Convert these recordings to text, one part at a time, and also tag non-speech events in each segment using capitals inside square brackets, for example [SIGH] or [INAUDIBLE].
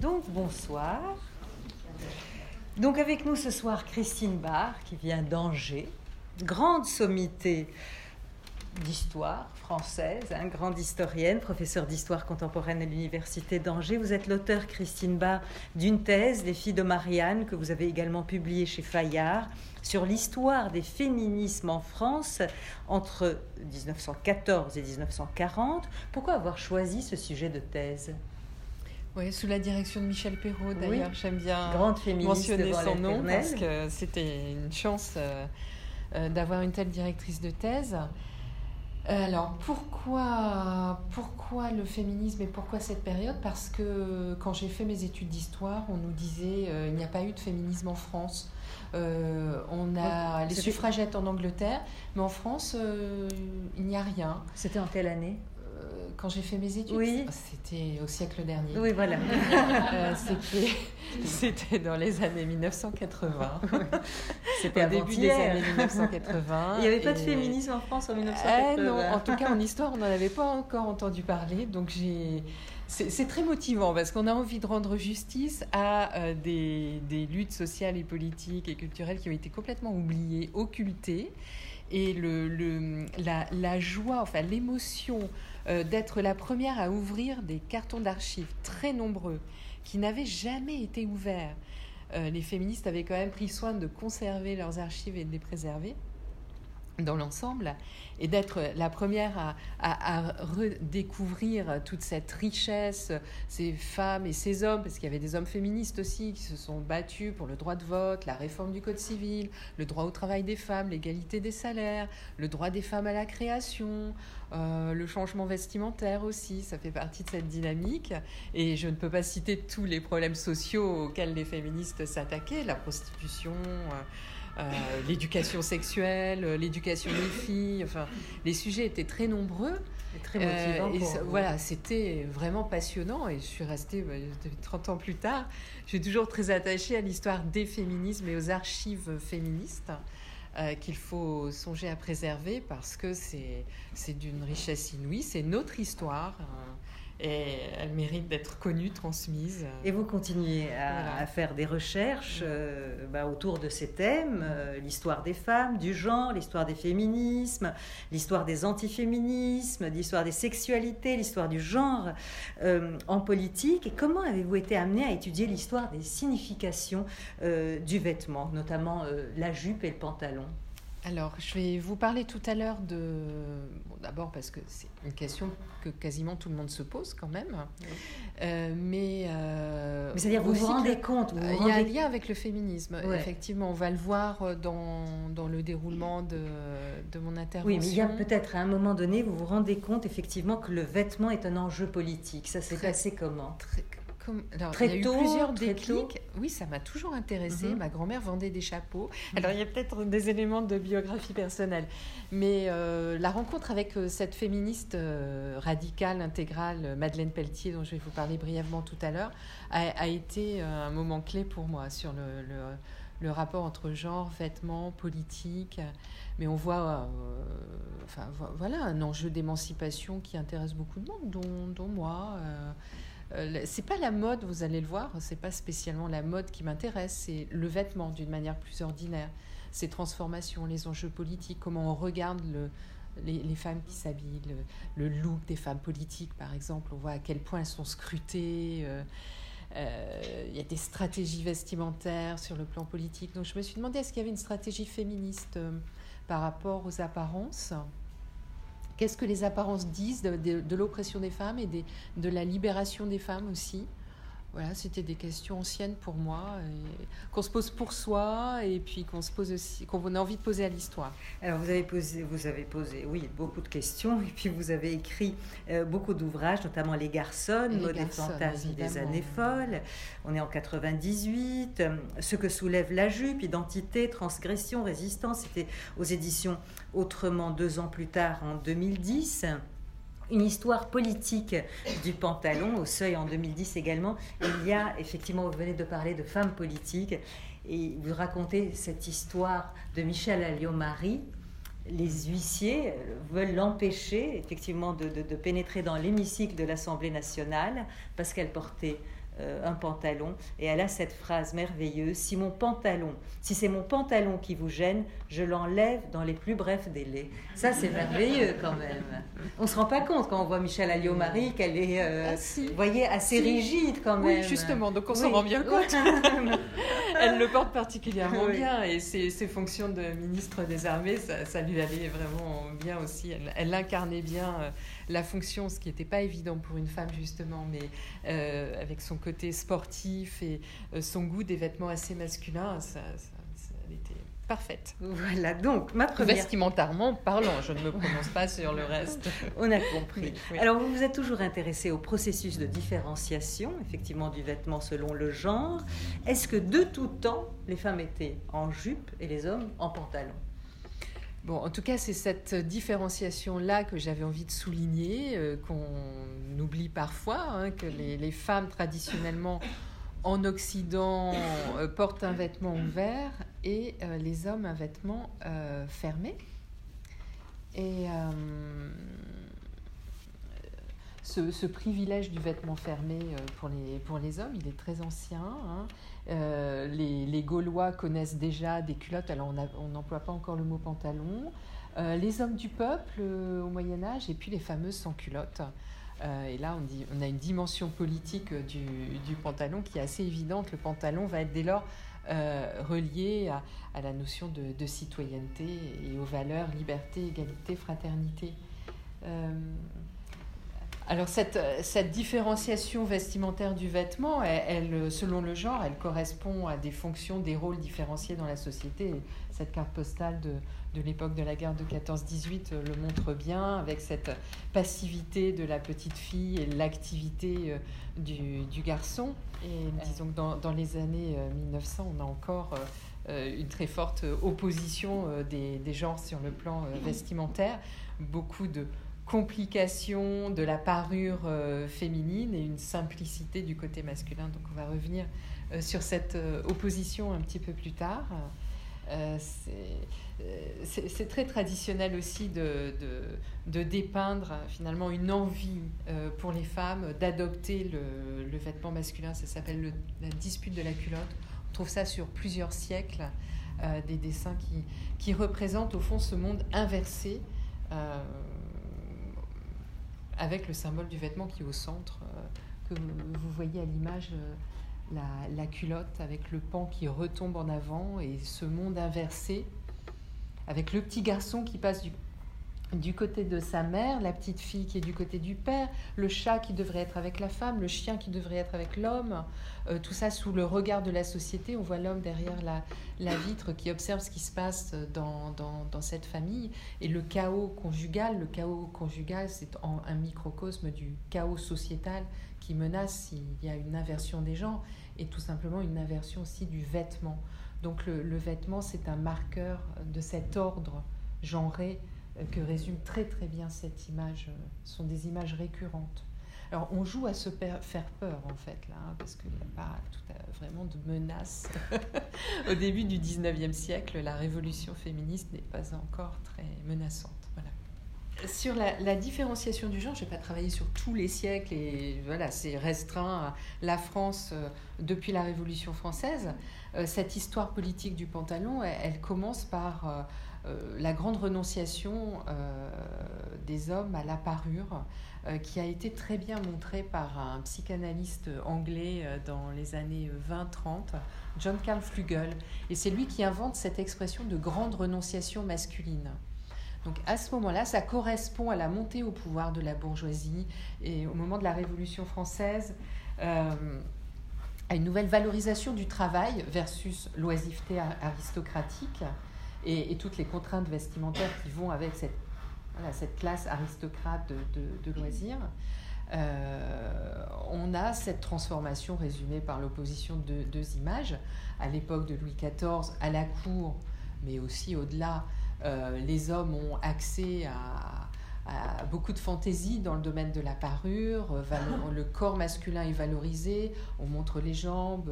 Donc bonsoir. Donc avec nous ce soir Christine Barr qui vient d'Angers, grande sommité d'histoire française, hein, grande historienne, professeure d'histoire contemporaine à l'Université d'Angers. Vous êtes l'auteur, Christine Barr, d'une thèse, Les filles de Marianne, que vous avez également publiée chez Fayard, sur l'histoire des féminismes en France entre 1914 et 1940. Pourquoi avoir choisi ce sujet de thèse? Oui, sous la direction de Michel Perrault, d'ailleurs. J'aime bien Grande mentionner son nom parce que c'était une chance euh, euh, d'avoir une telle directrice de thèse. Euh, alors, pourquoi, pourquoi le féminisme et pourquoi cette période? Parce que quand j'ai fait mes études d'histoire, on nous disait qu'il n'y a pas eu de féminisme en France. on a les suffragettes en Angleterre, mais en France, il n'y a rien. C'était en quelle année? Quand j'ai fait mes études, oui. c'était au siècle dernier. Oui, voilà. Euh, c'était [LAUGHS] dans les années 1980. [LAUGHS] C'était au début des années 1980. Il n'y avait pas de féminisme en France en 1980. Eh non, en tout cas en histoire, on n'en avait pas encore entendu parler. Donc j'ai. C'est très motivant parce qu'on a envie de rendre justice à euh, des, des, luttes sociales et politiques et culturelles qui ont été complètement oubliées, occultées. Et le, le la, la, joie, enfin l'émotion euh, d'être la première à ouvrir des cartons d'archives très nombreux qui n'avaient jamais été ouverts. Euh, les féministes avaient quand même pris soin de conserver leurs archives et de les préserver dans l'ensemble et d'être la première à, redécouvrir toute cette richesse, ces femmes et ces hommes, parce qu'il y avait des hommes féministes aussi qui se sont battus pour le droit de vote, la réforme du Code civil, le droit au travail des femmes, l'égalité des salaires, le droit des femmes à la création, euh, le changement vestimentaire aussi, ça fait partie de cette dynamique. Et je ne peux pas citer tous les problèmes sociaux auxquels les féministes s'attaquaient, la prostitution. Euh, l'éducation sexuelle, euh, l'éducation des filles. Enfin, les sujets étaient très nombreux. Et très motivants. Euh, voilà, c'était vraiment passionnant. Et je suis restée 30 bah, ans plus tard. Je suis toujours très attachée à l'histoire des féminismes et aux archives féministes. qu'il faut songer à préserver parce que c'est d'une richesse inouïe, c'est notre histoire. Et elle mérite d'être connue, transmise. Et vous continuez à, faire des recherches euh, bah, autour de ces thèmes, euh, l'histoire des femmes, du genre, l'histoire des féminismes, l'histoire des antiféminismes, l'histoire des sexualités, l'histoire du genre euh, en politique. Et comment avez-vous été amené à étudier l'histoire des significations du vêtement, notamment la jupe et le pantalon? Alors, je vais vous parler tout à l'heure de. D'abord, parce que c'est une question que quasiment tout le monde se pose quand même. Euh, mais. Euh, mais c'est-à-dire, vous vous rendez compte Il y a un lien avec le féminisme. Effectivement, on va le voir euh, dans, dans le déroulement de, de, mon intervention. Oui, mais il y a peut-être à un moment donné, vous vous rendez compte effectivement que le vêtement est un enjeu politique. Ça s'est passé comment? Très, alors, très il y a eu plusieurs déclics. Oui, ça m'a toujours intéressé. Mhm. Ma grand-mère vendait des chapeaux. Mhm. Alors, il y a peut-être des éléments de biographie personnelle. Mais euh, la rencontre avec euh, cette féministe euh, radicale, intégrale, Madeleine Pelletier, dont je vais vous parler brièvement tout à l'heure, a, été un moment clé pour moi sur le, le, rapport entre genre, vêtements, politique. Mais on voit, enfin, voilà, un enjeu d'émancipation qui intéresse beaucoup de monde, dont, dont moi. Euh, c'est pas la mode, vous allez le voir, c'est pas spécialement la mode qui m'intéresse, c'est le vêtement d'une manière plus ordinaire, ces transformations, les enjeux politiques, comment on regarde les, femmes qui s'habillent, le, look des femmes politiques par exemple, on voit à quel point elles sont scrutées. Euh, euh, il y a des stratégies vestimentaires sur le plan politique. Donc je me suis demandé est-ce qu'il y avait une stratégie féministe par rapport aux apparences? Qu'est-ce que les apparences disent de, l'oppression des femmes et de la libération des femmes aussi voilà, c'était des questions anciennes pour moi, qu'on se pose pour soi et puis qu'on se pose aussi, qu'on a envie de poser à l'histoire. Alors vous avez posé, vous avez posé, oui, beaucoup de questions et puis vous avez écrit euh, beaucoup d'ouvrages, notamment Les Garçons, Mode et fantasmes des années folles. On est en 98. Euh, Ce que soulève la jupe, identité, transgression, résistance. C'était aux éditions Autrement deux ans plus tard, en 2010 une histoire politique du pantalon, au seuil en 2010 également. il y a, effectivement, vous venez de parler de femmes politiques, et vous racontez cette histoire de Michel Alliot-Marie. Les huissiers veulent l'empêcher, effectivement, de, pénétrer dans l'hémicycle de l'Assemblée nationale parce qu'elle portait euh, un pantalon. Et elle a cette phrase merveilleuse si mon pantalon, si c'est mon pantalon qui vous gêne, je l'enlève dans les plus brefs délais. Ça, c'est merveilleux quand même. On se rend pas compte quand on voit Michel Alliot-Marie qu'elle est, euh, ah, voyez, assez rigide quand même. Oui, justement. Donc on s'en rend bien compte. [LAUGHS] elle le porte particulièrement bien et ses, fonctions de ministre des Armées, ça, lui allait vraiment bien aussi. Elle, incarnait bien euh, la fonction, ce qui n'était pas évident pour une femme justement, mais euh, avec son côté sportif et euh, son goût des vêtements assez masculins, ça, elle était parfaite. Voilà, donc ma première... Vestimentairement parlant, je ne me prononce pas sur le reste. [LAUGHS] On a compris. Alors, vous vous êtes toujours intéressé au processus de différenciation, effectivement, du vêtement selon le genre. Est-ce que de tout temps, les femmes étaient en jupe et les hommes en pantalon? Bon, en tout cas, c'est cette différenciation-là que j'avais envie de souligner, euh, qu'on oublie parfois, hein, que les, femmes traditionnellement en Occident euh, portent un vêtement ouvert et euh, les hommes un vêtement fermé. Et ce, privilège du vêtement fermé pour les, hommes, il est très ancien. Hein. Euh, les, Gaulois connaissent déjà des culottes, alors on n'emploie pas encore le mot pantalon. Euh, les hommes du peuple euh, au Moyen Âge et puis les fameuses sans culottes. et là, on, a une dimension politique du, pantalon qui est assez évidente. Le pantalon va être dès lors relié à, la notion de, citoyenneté et aux valeurs liberté, égalité, fraternité. Alors cette, cette, différenciation vestimentaire du vêtement, elle, selon le genre, elle correspond à des fonctions, des rôles différenciés dans la société. Cette carte postale de, de l'époque de la guerre de 14-18 le montre bien, avec cette passivité de la petite fille et l'activité euh, du, du, garçon. Et disons que dans, dans, les années 1900, euh, on a encore euh, une très forte opposition des, des genres sur le plan vestimentaire. Beaucoup de complication de la parure euh, féminine et une simplicité du côté masculin. Donc on va revenir euh, sur cette euh, opposition un petit peu plus tard. c'est très traditionnel aussi de, de, dépeindre finalement une envie pour les femmes d'adopter le, le, vêtement masculin. Ça s'appelle la dispute de la culotte. On trouve ça sur plusieurs siècles, des dessins qui, qui représentent au fond ce monde inversé avec le symbole du vêtement qui est au centre, euh, que vous voyez à l'image euh, la, culotte avec le pan qui retombe en avant et ce monde inversé, avec le petit garçon qui passe du du côté de sa mère, la petite fille qui est du côté du père, le chat qui devrait être avec la femme, le chien qui devrait être avec l'homme, euh, tout ça sous le regard de la société. On voit l'homme derrière la, vitre qui observe ce qui se passe dans, cette famille. Et le chaos conjugal, le chaos conjugal, c'est un microcosme du chaos sociétal qui menace s'il y a une inversion des gens et tout simplement une inversion aussi du vêtement. Donc le vêtement, c'est un marqueur de cet ordre genré que résume très très bien cette image, euh, sont des images récurrentes. Alors on joue à se faire peur en fait là, hein, parce qu'il n'y a pas vraiment de menace. [LAUGHS] Au début du 19e siècle, la révolution féministe n'est pas encore très menaçante. Voilà. Sur la, différenciation du genre, je n'ai pas travaillé sur tous les siècles et voilà, c'est restreint à la France euh, depuis la Révolution française. Euh, cette histoire politique du pantalon, elle commence par la grande renonciation euh, des hommes à la parure, euh, qui a été très bien montrée par un psychanalyste anglais dans les années 20-30, John Carl Flugel. Et c'est lui qui invente cette expression de grande renonciation masculine. Donc à ce moment-là, ça correspond à la montée au pouvoir de la bourgeoisie et au moment de la Révolution française, à une nouvelle valorisation du travail versus l'oisiveté aristocratique et, toutes les contraintes vestimentaires qui vont avec cette, cette classe aristocrate de, de, loisirs. Euh, on a cette transformation résumée par l'opposition de deux images. À l'époque de Louis XIV, à la cour, mais aussi au-delà, euh, les hommes ont accès à, beaucoup de fantaisie dans le domaine de la parure. [LAUGHS] le corps masculin est valorisé, on montre les jambes,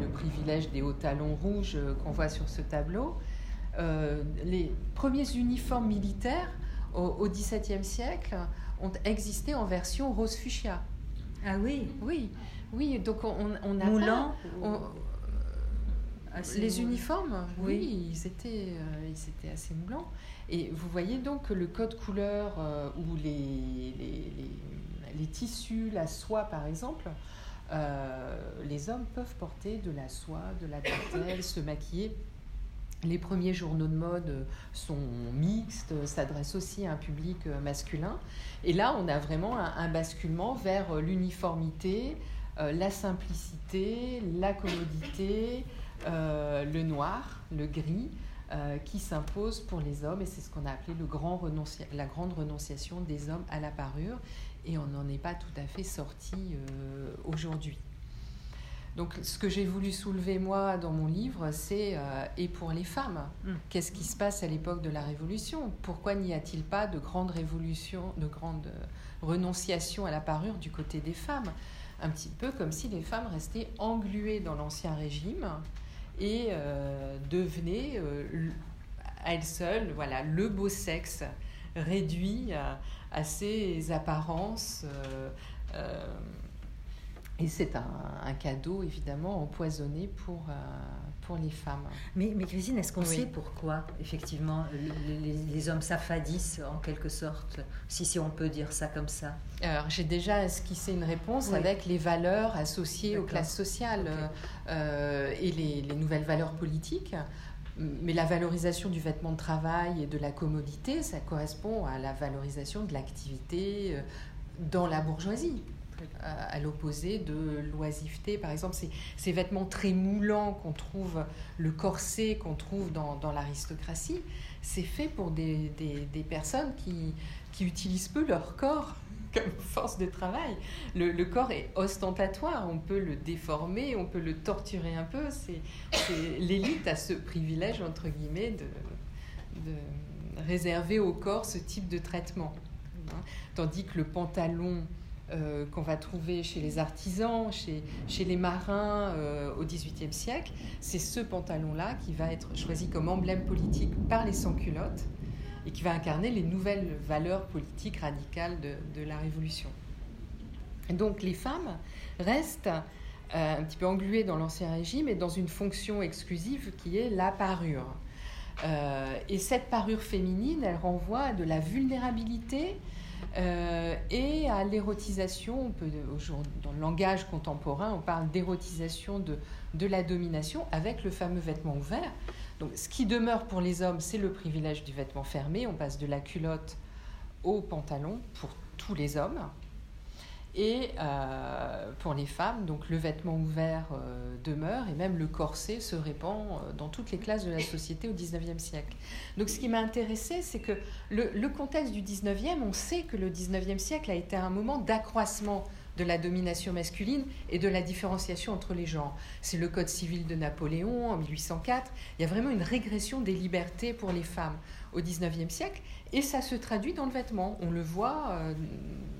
le privilège des hauts talons rouges qu'on voit sur ce tableau. Euh, les premiers uniformes militaires au XVIIe siècle ont existé en version rose fuchsia. Ah oui Oui, oui. Donc on, on a Moulant les uniformes, oui, ils, étaient, euh, ils étaient assez moulants. Et vous voyez donc que le code couleur euh, ou les, les, les, tissus, la soie par exemple, les hommes peuvent porter de la soie, de la dentelle, se maquiller. Les premiers journaux de mode sont mixtes, s'adressent aussi à un public masculin. Et là, on a vraiment un, basculement vers l'uniformité, la simplicité, la commodité, le noir, le gris. Euh, qui s'impose pour les hommes, et c'est ce qu'on a appelé la grande renonciation des hommes à la parure, et on n'en est pas tout à fait sorti euh, aujourd'hui. Donc ce que j'ai voulu soulever moi dans mon livre, c'est euh, et pour les femmes, mm. qu'est-ce qui se passe à l'époque de la Révolution? Pourquoi n'y a-t-il pas de grande révolution, de grande renonciation à la parure du côté des femmes? Un petit peu comme si les femmes restaient engluées dans l'ancien régime et euh, devenait euh, à elle seule voilà, le beau sexe réduit à, ses apparences. Euh, et c'est un, cadeau évidemment empoisonné pour, pour les femmes. Mais, mais Christine, est-ce qu'on sait pourquoi effectivement les, hommes s'affadissent en quelque sorte, si, si on peut dire ça comme ça? Alors j'ai déjà esquissé une réponse avec les valeurs associées aux classes sociales euh, et les, les, nouvelles valeurs politiques. Mais la valorisation du vêtement de travail et de la commodité, ça correspond à la valorisation de l'activité euh, dans la bourgeoisie à, l'opposé de l'oisiveté. Par exemple, ces, vêtements très moulants qu'on trouve, le corset qu'on trouve dans, l'aristocratie, c'est fait pour des, personnes qui, utilisent peu leur corps [LAUGHS] comme force de travail. Le, corps est ostentatoire, on peut le déformer, on peut le torturer un peu. C'est, l'élite a ce privilège, entre guillemets, de, de réserver au corps ce type de traitement. Hein. Tandis que le pantalon euh, qu'on va trouver chez les artisans, chez, les marins euh, au XVIIIe siècle, c'est ce pantalon-là qui va être choisi comme emblème politique par les sans-culottes et qui va incarner les nouvelles valeurs politiques radicales de, la Révolution. donc les femmes restent euh, un petit peu engluées dans l'Ancien Régime et dans une fonction exclusive qui est la parure. et cette parure féminine, elle renvoie à de la vulnérabilité, euh, et à l'érotisation, on peut, dans le langage contemporain, on parle d'érotisation de, de la domination avec le fameux vêtement ouvert. Donc, ce qui demeure pour les hommes, c'est le privilège du vêtement fermé. On passe de la culotte au pantalon pour tous les hommes. Et euh, pour les femmes, donc le vêtement ouvert euh, demeure et même le corset se répand euh, dans toutes les classes de la société au XIXe siècle. Donc ce qui m'a intéressé, c'est que le, contexte du XIXe, on sait que le XIXe siècle a été un moment d'accroissement de la domination masculine et de la différenciation entre les genres. C'est le Code civil de Napoléon en 1804. Il y a vraiment une régression des libertés pour les femmes au XIXe siècle et ça se traduit dans le vêtement. On le voit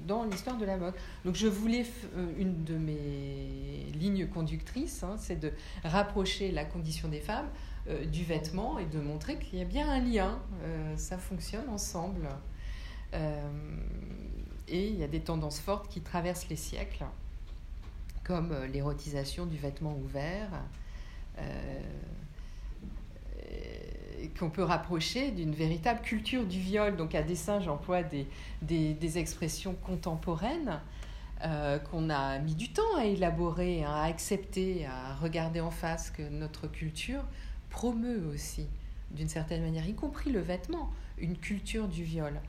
dans l'histoire de la mode. Donc je voulais, euh, une de mes lignes conductrices, hein, c'est de rapprocher la condition des femmes euh, du vêtement et de montrer qu'il y a bien un lien, euh, ça fonctionne ensemble. et il y a des tendances fortes qui traversent les siècles, comme l'érotisation du vêtement ouvert qu'on peut rapprocher d'une véritable culture du viol. Donc à dessein, j'emploie des, expressions contemporaines euh, qu'on a mis du temps à élaborer, à accepter, à regarder en face, que notre culture promeut aussi, d'une certaine manière, y compris le vêtement, une culture du viol.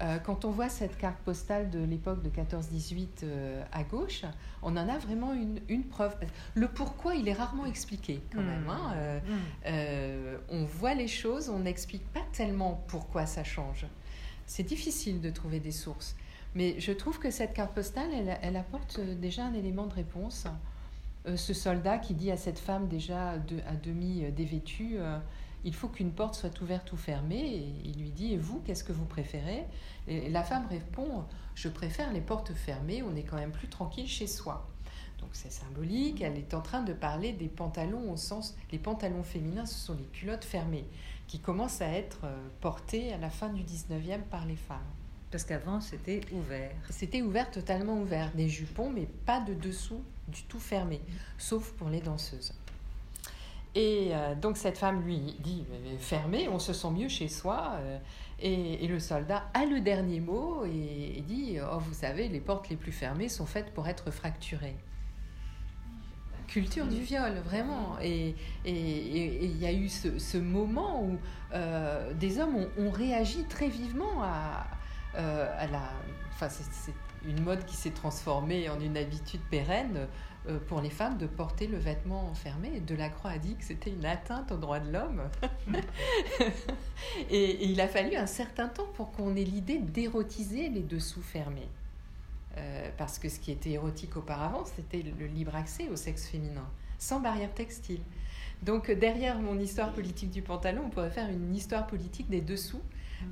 Euh, quand on voit cette carte postale de l'époque de 14-18 euh, à gauche, on en a vraiment une, une, preuve. Le pourquoi, il est rarement expliqué quand même. Mmh. Hein. Euh, mmh. on voit les choses, on n'explique pas tellement pourquoi ça change. C'est difficile de trouver des sources. Mais je trouve que cette carte postale, elle, elle apporte déjà un élément de réponse. ce soldat qui dit à cette femme déjà à demi dévêtue, il faut qu'une porte soit ouverte ou fermée. Et il lui dit, et vous, qu'est-ce que vous préférez? Et la femme répond, je préfère les portes fermées, on est quand même plus tranquille chez soi. Donc c'est symbolique, elle est en train de parler des pantalons au sens, les pantalons féminins, ce sont les culottes fermées, qui commencent à être euh, portées à la fin du 19e par les femmes. Parce qu'avant, c'était ouvert. C'était ouvert, totalement ouvert. Des jupons, mais pas de dessous du tout fermé, sauf pour les danseuses. Et euh, donc cette femme lui dit fermé, on se sent mieux chez soi. Euh, et, le soldat a le dernier mot et, dit oh vous savez les portes les plus fermées sont faites pour être fracturées. Culture du viol vraiment. Et il y a eu ce, moment où euh, des hommes ont, réagi très vivement à, à la. Enfin c'est une mode qui s'est transformée en une habitude pérenne pour les femmes de porter le vêtement fermé. Delacroix a dit que c'était une atteinte aux droits de l'homme. [LAUGHS] et, il a fallu un certain temps pour qu'on ait l'idée d'érotiser les dessous fermés. Euh, parce que ce qui était érotique auparavant, c'était le libre accès au sexe féminin, sans barrière textile. Donc derrière mon histoire politique du pantalon, on pourrait faire une histoire politique des dessous,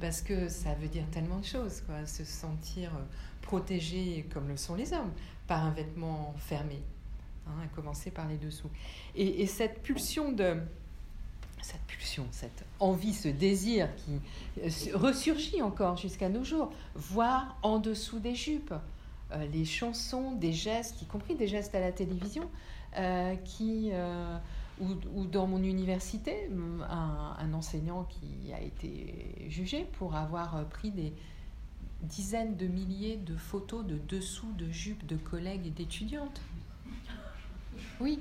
parce que ça veut dire tellement de choses, quoi, se sentir euh, protégé comme le sont les hommes par un vêtement fermé. Hein, à commencer par les dessous. Et, cette pulsion de cette pulsion, cette envie, ce désir qui euh, ressurgit encore jusqu'à nos jours, voir en dessous des jupes euh, les chansons, des gestes, y compris des gestes à la télévision, euh, qui, ou, dans mon université, un, un, enseignant qui a été jugé pour avoir pris des dizaines de milliers de photos de dessous de jupes de collègues et d'étudiantes. Oui.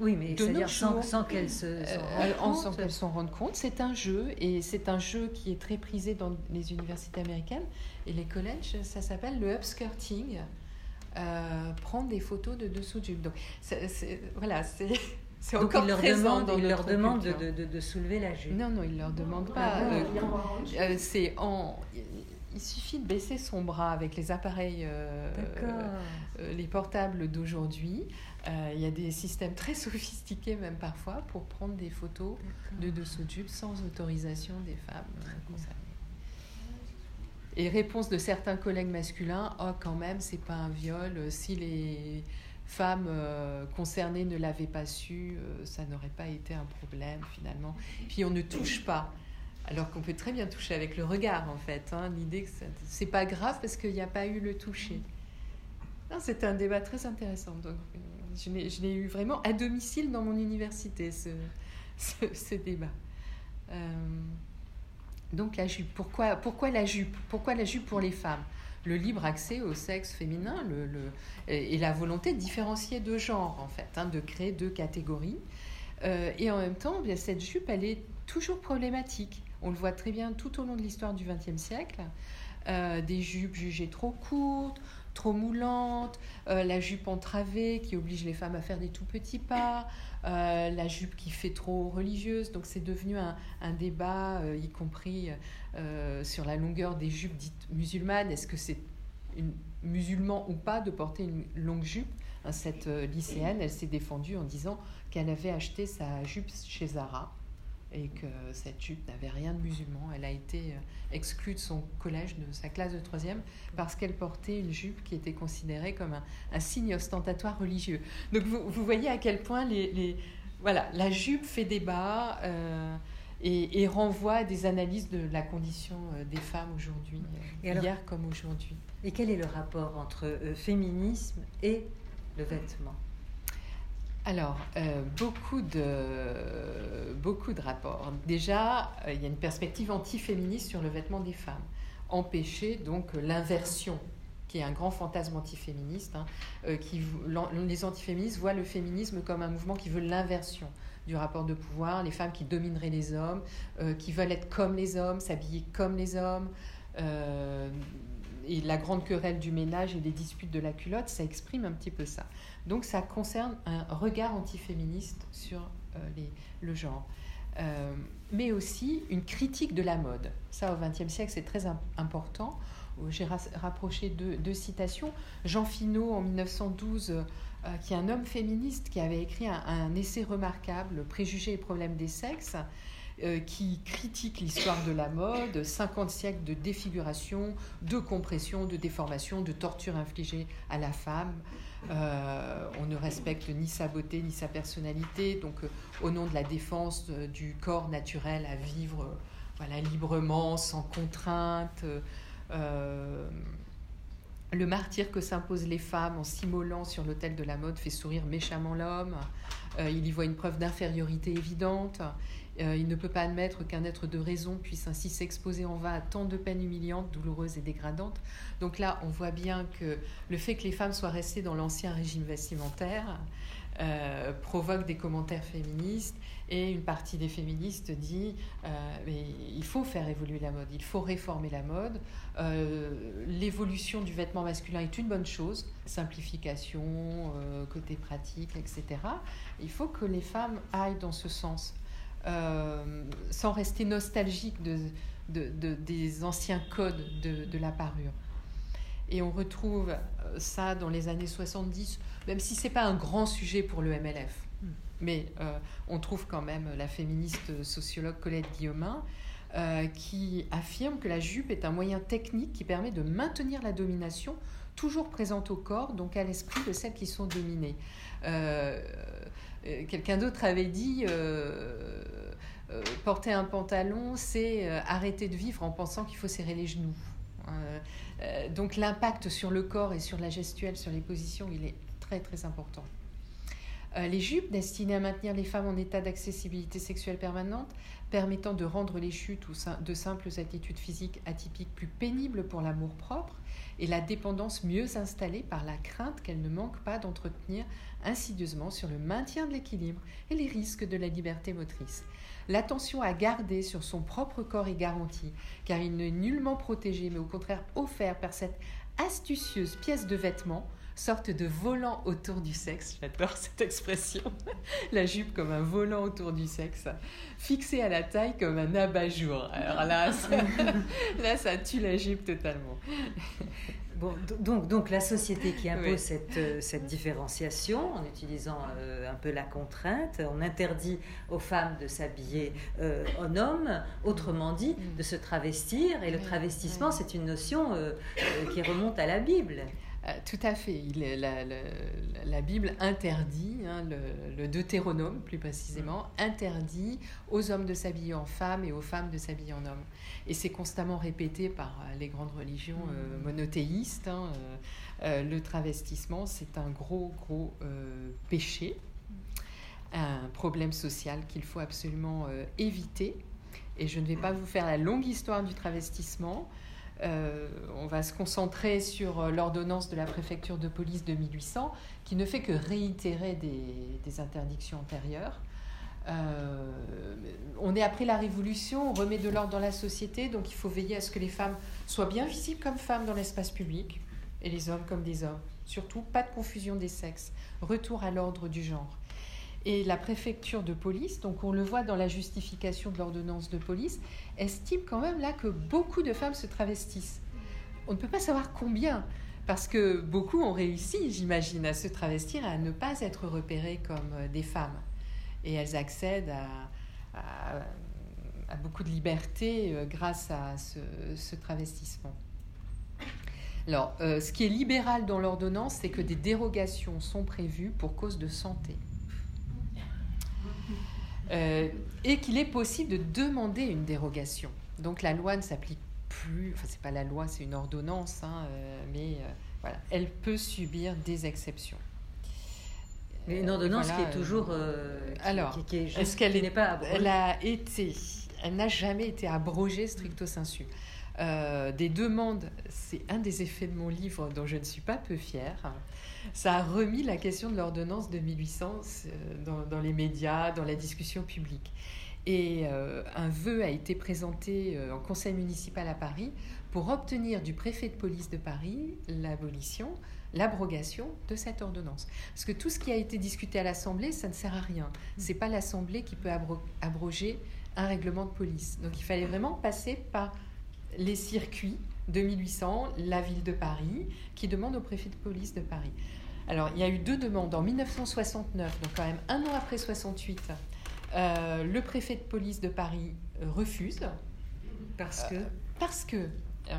Oui, mais c'est-à-dire sans, sans qu'elles se, euh, s'en rendent compte. C'est un jeu, et c'est un jeu qui est très prisé dans les universités américaines et les collèges. Ça s'appelle le upskirting. Euh, prendre des photos de dessous de jupe. Donc, voilà, c'est... [LAUGHS] C'est encore il leur présent demande, il leur demande de, de, de, soulever la jupe. Non, non, il leur demande pas. Ah euh, c'est en, il suffit de baisser son bras avec les appareils, les portables d'aujourd'hui. Euh, il y a des systèmes très [LAUGHS] sophistiqués même parfois pour prendre des photos de dessous de jupe sans autorisation des femmes concernées. Et réponse de certains collègues masculins, oh quand même, c'est pas un viol. Si les femmes euh, concernées ne l'avaient pas su, euh, ça n'aurait pas été un problème finalement. Puis on ne touche pas. Alors qu'on peut très bien toucher avec le regard en fait. Hein. L'idée que c'est pas grave parce qu'il n'y a pas eu le toucher. C'est un débat très intéressant. Donc, je l'ai eu vraiment à domicile dans mon université, ce, [LAUGHS] débat. Euh, donc la jupe. Pourquoi, la jupe Pourquoi la jupe pour les femmes? Le libre accès au sexe féminin et la volonté de différencier deux genres, en fait, hein, de créer deux catégories. Euh, et en même temps, bien, cette jupe, elle est toujours problématique. On le voit très bien tout au long de l'histoire du XXe siècle. Euh, des jupes jugées trop courtes, trop moulante, euh, la jupe entravée qui oblige les femmes à faire des tout petits pas, euh, la jupe qui fait trop religieuse. Donc c'est devenu un, débat, euh, y compris sur la longueur des jupes dites musulmanes. Est-ce que c'est musulman ou pas de porter une longue jupe Cette lycéenne, elle s'est défendue en disant qu'elle avait acheté sa jupe chez Zara et que cette jupe n'avait rien de musulman. Elle a été euh, exclue de son collège, de sa classe de troisième, parce qu'elle portait une jupe qui était considérée comme un, signe ostentatoire religieux. Donc vous, vous, voyez à quel point les, les, voilà, la jupe fait débat euh, et, et, renvoie à des analyses de la condition euh, des femmes aujourd'hui, hier comme aujourd'hui. Et quel est le rapport entre féminisme et le vêtement? Alors, euh, beaucoup, de, rapports. Déjà, euh, il y a une perspective antiféministe sur le vêtement des femmes. Empêcher donc l'inversion, qui est un grand fantasme antiféministe. Hein, euh, qui, les antiféministes voient le féminisme comme un mouvement qui veut l'inversion du rapport de pouvoir, les femmes qui domineraient les hommes, qui veulent être comme les hommes, s'habiller comme les hommes et la grande querelle du ménage et des disputes de la culotte, ça exprime un petit peu ça. Donc ça concerne un regard antiféministe sur euh, les, le genre. Euh, mais aussi une critique de la mode. Ça, au XXe siècle, c'est très important. J'ai rapproché deux, citations. Jean Finot, en 1912, euh, qui est un homme féministe, qui avait écrit un essai remarquable, Préjugés et problèmes des sexes, euh, qui critique l'histoire de la mode, 50 siècles de défiguration, de compression, de déformation, de torture infligée à la femme. Euh, on ne respecte ni sa beauté ni sa personnalité. Donc, euh, au nom de la défense du corps naturel à vivre voilà, librement, sans contrainte, le martyr que s'imposent les femmes en s'immolant sur l'autel de la mode fait sourire méchamment l'homme. il y voit une preuve d'infériorité évidente. Euh, il ne peut pas admettre qu'un être de raison puisse ainsi s'exposer en vain à tant de peines humiliantes, douloureuses et dégradantes. Donc là, on voit bien que le fait que les femmes soient restées dans l'ancien régime vestimentaire euh, provoque des commentaires féministes et une partie des féministes dit euh, mais il faut faire évoluer la mode, il faut réformer la mode. L'évolution du vêtement masculin est une bonne chose, simplification, côté pratique, etc. Il faut que les femmes aillent dans ce sens. Euh, sans rester nostalgique de, des anciens codes de, la parure. Et on retrouve euh, ça dans les années 70, même si ce n'est pas un grand sujet pour le MLF. Hmm. Mais euh, on trouve quand même la féministe sociologue Colette Guillaumin qui affirme que la jupe est un moyen technique qui permet de maintenir la domination toujours présente au corps, donc à l'esprit de celles qui sont dominées. Euh, quelqu'un d'autre avait dit euh, euh, porter un pantalon, c'est arrêter de vivre en pensant qu'il faut serrer les genoux. Donc l'impact sur le corps et sur la gestuelle, sur les positions, il est très très important. les jupes destinées à maintenir les femmes en état d'accessibilité sexuelle permanente, permettant de rendre les chutes ou de simples attitudes physiques atypiques plus pénibles pour l'amour propre, et la dépendance mieux installée par la crainte qu'elle ne manque pas d'entretenir insidieusement sur le maintien de l'équilibre et les risques de la liberté motrice. L'attention à garder sur son propre corps est garantie, car il n'est nullement protégé, mais au contraire offert par cette astucieuse pièce de vêtement sorte de volant autour du sexe, j'adore cette expression, [LAUGHS] la jupe comme un volant autour du sexe, fixé à la taille comme un abat-jour. Alors là, ça, [LAUGHS] là, ça tue la jupe totalement. Bon, donc, donc la société qui impose cette, euh, cette, différenciation en utilisant euh, un peu la contrainte, on interdit aux femmes de s'habiller euh, en homme, autrement dit, de se travestir, et le travestissement, c'est une notion qui remonte à la Bible. Euh, tout à fait. Il la, Bible interdit, hein, le, Deutéronome plus précisément, mm. interdit aux hommes de s'habiller en femmes et aux femmes de s'habiller en hommes. Et c'est constamment répété par euh, les grandes religions euh, mm. monothéistes. Hein, le travestissement, c'est un gros, gros péché, un problème social qu'il faut absolument éviter. Et je ne vais pas vous faire la longue histoire du travestissement. Euh, on va se concentrer sur euh, l'ordonnance de la préfecture de police de 1800, qui ne fait que réitérer des, interdictions antérieures. Euh, on est après la Révolution, on remet de l'ordre dans la société, donc il faut veiller à ce que les femmes soient bien visibles comme femmes dans l'espace public, et les hommes comme des hommes. Surtout, pas de confusion des sexes. Retour à l'ordre du genre. Et la préfecture de police, donc on le voit dans la justification de l'ordonnance de police, estime quand même là que beaucoup de femmes se travestissent. On ne peut pas savoir combien, parce que beaucoup ont réussi, j'imagine, à se travestir à ne pas être repérées comme euh, des femmes. Et elles accèdent à, beaucoup de liberté euh, grâce à ce, travestissement. Alors, euh, ce qui est libéral dans l'ordonnance, c'est que des dérogations sont prévues pour cause de santé. Euh, et qu'il est possible de demander une dérogation. Donc la loi ne s'applique plus, enfin c'est pas la loi, c'est une ordonnance, hein, euh, mais euh, voilà, elle peut subir des exceptions. Mais une ordonnance qui est toujours. alors, est-ce qu'elle n'est pas Elle a été, elle n'a jamais été abrogée stricto sensu. des demandes, c'est un des effets de mon livre dont je ne suis pas peu fière ça a remis la question de l'ordonnance de 1800 euh, dans, les médias, dans la discussion publique. Et euh, un vœu a été présenté euh, en conseil municipal à Paris pour obtenir du préfet de police de Paris l'abolition, l'abrogation de cette ordonnance. Parce que tout ce qui a été discuté à l'Assemblée, ça ne sert à rien. C'est pas l'Assemblée qui peut abroger un règlement de police. Donc il fallait vraiment passer par les circuits de 1800, la ville de Paris, qui demande au préfet de police de Paris. Alors, il y a eu deux demandes. En 1969, donc quand même un an après 68, euh, le préfet de police de Paris euh, refuse. Parce que Parce que,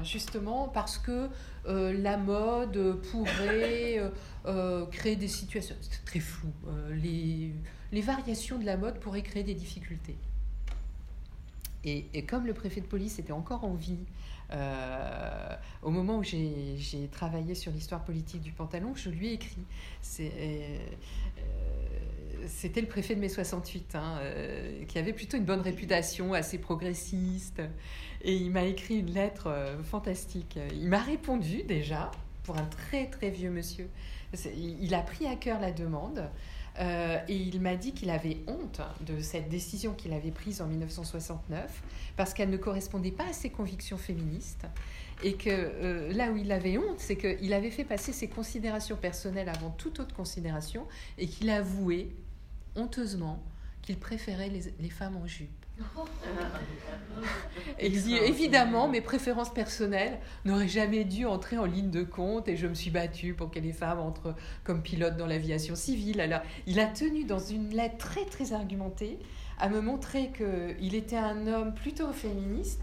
justement, parce que euh, la mode pourrait créer des situations. C'est très flou. les variations de la mode pourraient créer des difficultés. Et, et, comme le préfet de police était encore en vie euh, au moment où j'ai travaillé sur l'histoire politique du pantalon, je lui ai écrit. Euh, c'était le préfet de mai 68, hein, euh, qui avait plutôt une bonne réputation, assez progressiste. Et il m'a écrit une lettre fantastique. Il m'a répondu déjà, pour un très très vieux monsieur. Il a pris à cœur la demande. Euh, et il m'a dit qu'il avait honte de cette décision qu'il avait prise en 1969 parce qu'elle ne correspondait pas à ses convictions féministes. Et que euh, là où il avait honte, c'est qu'il avait fait passer ses considérations personnelles avant toute autre considération et qu'il avouait honteusement qu'il préférait les femmes en jupe. Il dit évidemment, mes préférences personnelles n'auraient jamais dû entrer en ligne de compte et je me suis battue pour que les femmes entrent comme pilotes dans l'aviation civile. Alors, il a tenu dans une lettre très très argumentée à me montrer qu'il était un homme plutôt féministe,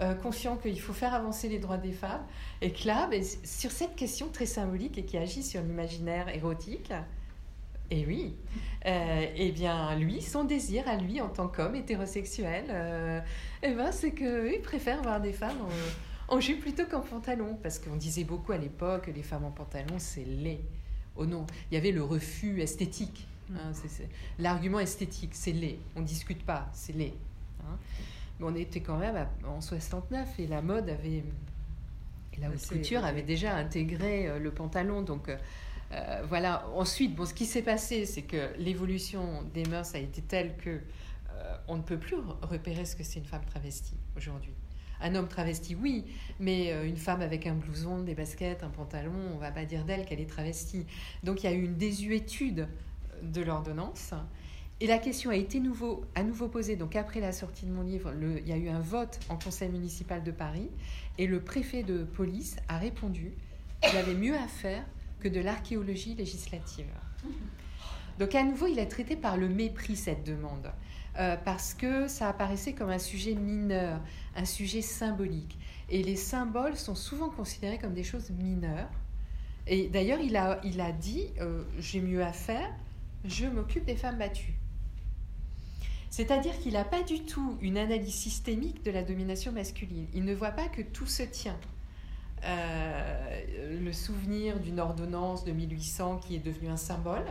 euh, conscient qu'il faut faire avancer les droits des femmes, et que là, ben, sur cette question très symbolique et qui agit sur l'imaginaire érotique, et oui, euh, eh bien, lui, son désir à lui en tant qu'homme hétérosexuel, euh, eh ben, c'est qu'il préfère voir des femmes en, en jupe plutôt qu'en pantalon. Parce qu'on disait beaucoup à l'époque que les femmes en pantalon, c'est laid. Oh non, il y avait le refus esthétique. Hein, l'argument esthétique, c'est laid. On ne discute pas, c'est laid. Hein. Mais on était quand même en 69 et la mode avait. la haute couture avait déjà intégré euh, le pantalon. Donc. Euh, voilà. Ensuite, bon, ce qui s'est passé, c'est que l'évolution des mœurs a été telle que euh, on ne peut plus repérer ce que c'est une femme travestie aujourd'hui. Un homme travesti, oui, mais euh, une femme avec un blouson, des baskets, un pantalon, on va pas dire d'elle qu'elle est travestie. Donc il y a eu une désuétude de l'ordonnance. Et la question a été nouveau, à nouveau posée. Donc après la sortie de mon livre, il y a eu un vote en conseil municipal de Paris et le préfet de police a répondu qu'il avait mieux à faire que de l'archéologie législative. Donc à nouveau, il est traité par le mépris cette demande, euh, parce que ça apparaissait comme un sujet mineur, un sujet symbolique. Et les symboles sont souvent considérés comme des choses mineures. Et d'ailleurs, il a, il a dit, euh, j'ai mieux à faire, je m'occupe des femmes battues. C'est-à-dire qu'il n'a pas du tout une analyse systémique de la domination masculine. Il ne voit pas que tout se tient. Euh, le souvenir d'une ordonnance de 1800 qui est devenue un symbole,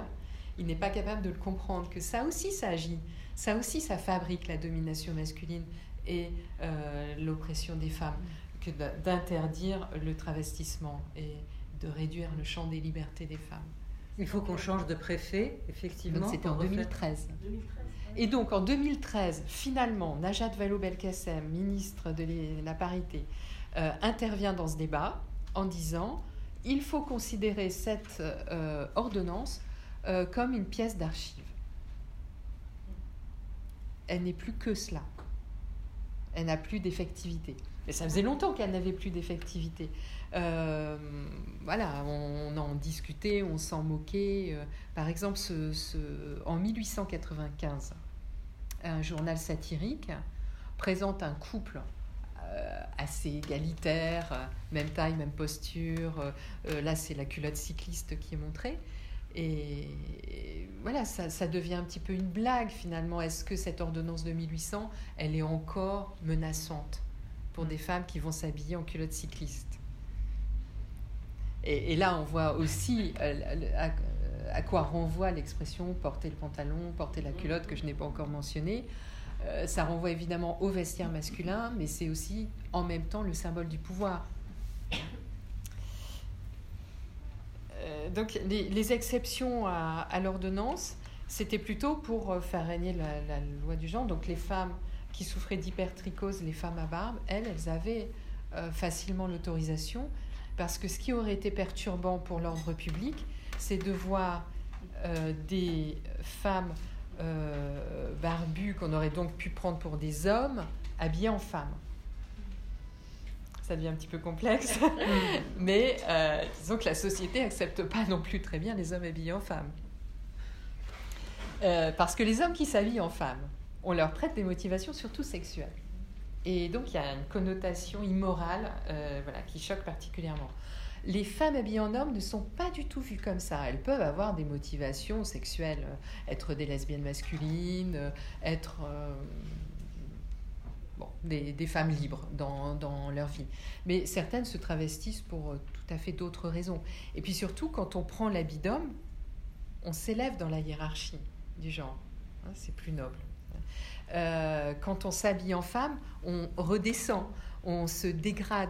il n'est pas capable de le comprendre, que ça aussi ça agit, ça aussi ça fabrique la domination masculine et euh, l'oppression des femmes, que d'interdire le travestissement et de réduire le champ des libertés des femmes. Il faut qu'on change de préfet, effectivement. C'était en 2013. Et donc en 2013, finalement, Najat Vallaud-Belkacem, ministre de la parité, euh, intervient dans ce débat en disant il faut considérer cette euh, ordonnance euh, comme une pièce d'archive. Elle n'est plus que cela. Elle n'a plus d'effectivité. Mais ça faisait longtemps qu'elle n'avait plus d'effectivité. voilà, on, en discutait, on s'en moquait. par exemple, en 1895, un journal satirique présente un couple assez égalitaire, euh, même taille, même posture. Euh, là, c'est la culotte cycliste qui est montrée. Et, voilà, ça, ça, devient un petit peu une blague finalement. Est-ce que cette ordonnance de 1800, elle est encore menaçante pour des femmes qui vont s'habiller en culotte cycliste? Et, là, on voit aussi à, à, quoi renvoie l'expression porter le pantalon, porter la culotte que je n'ai pas encore mentionné. Euh, ça renvoie évidemment au vestiaire masculin, mais c'est aussi en même temps le symbole du pouvoir. Euh, donc les, exceptions à, l'ordonnance, c'était plutôt pour euh, faire régner la, loi du genre. Donc les femmes qui souffraient d'hypertrichose, les femmes à barbe, elles, elles avaient facilement l'autorisation, parce que ce qui aurait été perturbant pour l'ordre public, c'est de voir des femmes euh, barbus qu'on aurait donc pu prendre pour des hommes habillés en femmes. Ça devient un petit peu complexe, [LAUGHS] mais euh, disons que la société n'accepte pas non plus très bien les hommes habillés en femmes. Euh, parce que les hommes qui s'habillent en femmes, on leur prête des motivations surtout sexuelles. Et donc il y a une connotation immorale voilà, qui choque particulièrement les femmes habillées en homme ne sont pas du tout vues comme ça. Elles peuvent avoir des motivations sexuelles, euh, être des lesbiennes masculines, euh, être... Euh, bon, des, femmes libres dans, leur vie. Mais certaines se travestissent pour tout à fait d'autres raisons. Et puis surtout, quand on prend l'habit d'homme, on s'élève dans la hiérarchie du genre. Hein, c'est plus noble. Quand on s'habille en femme, on redescend, on se dégrade,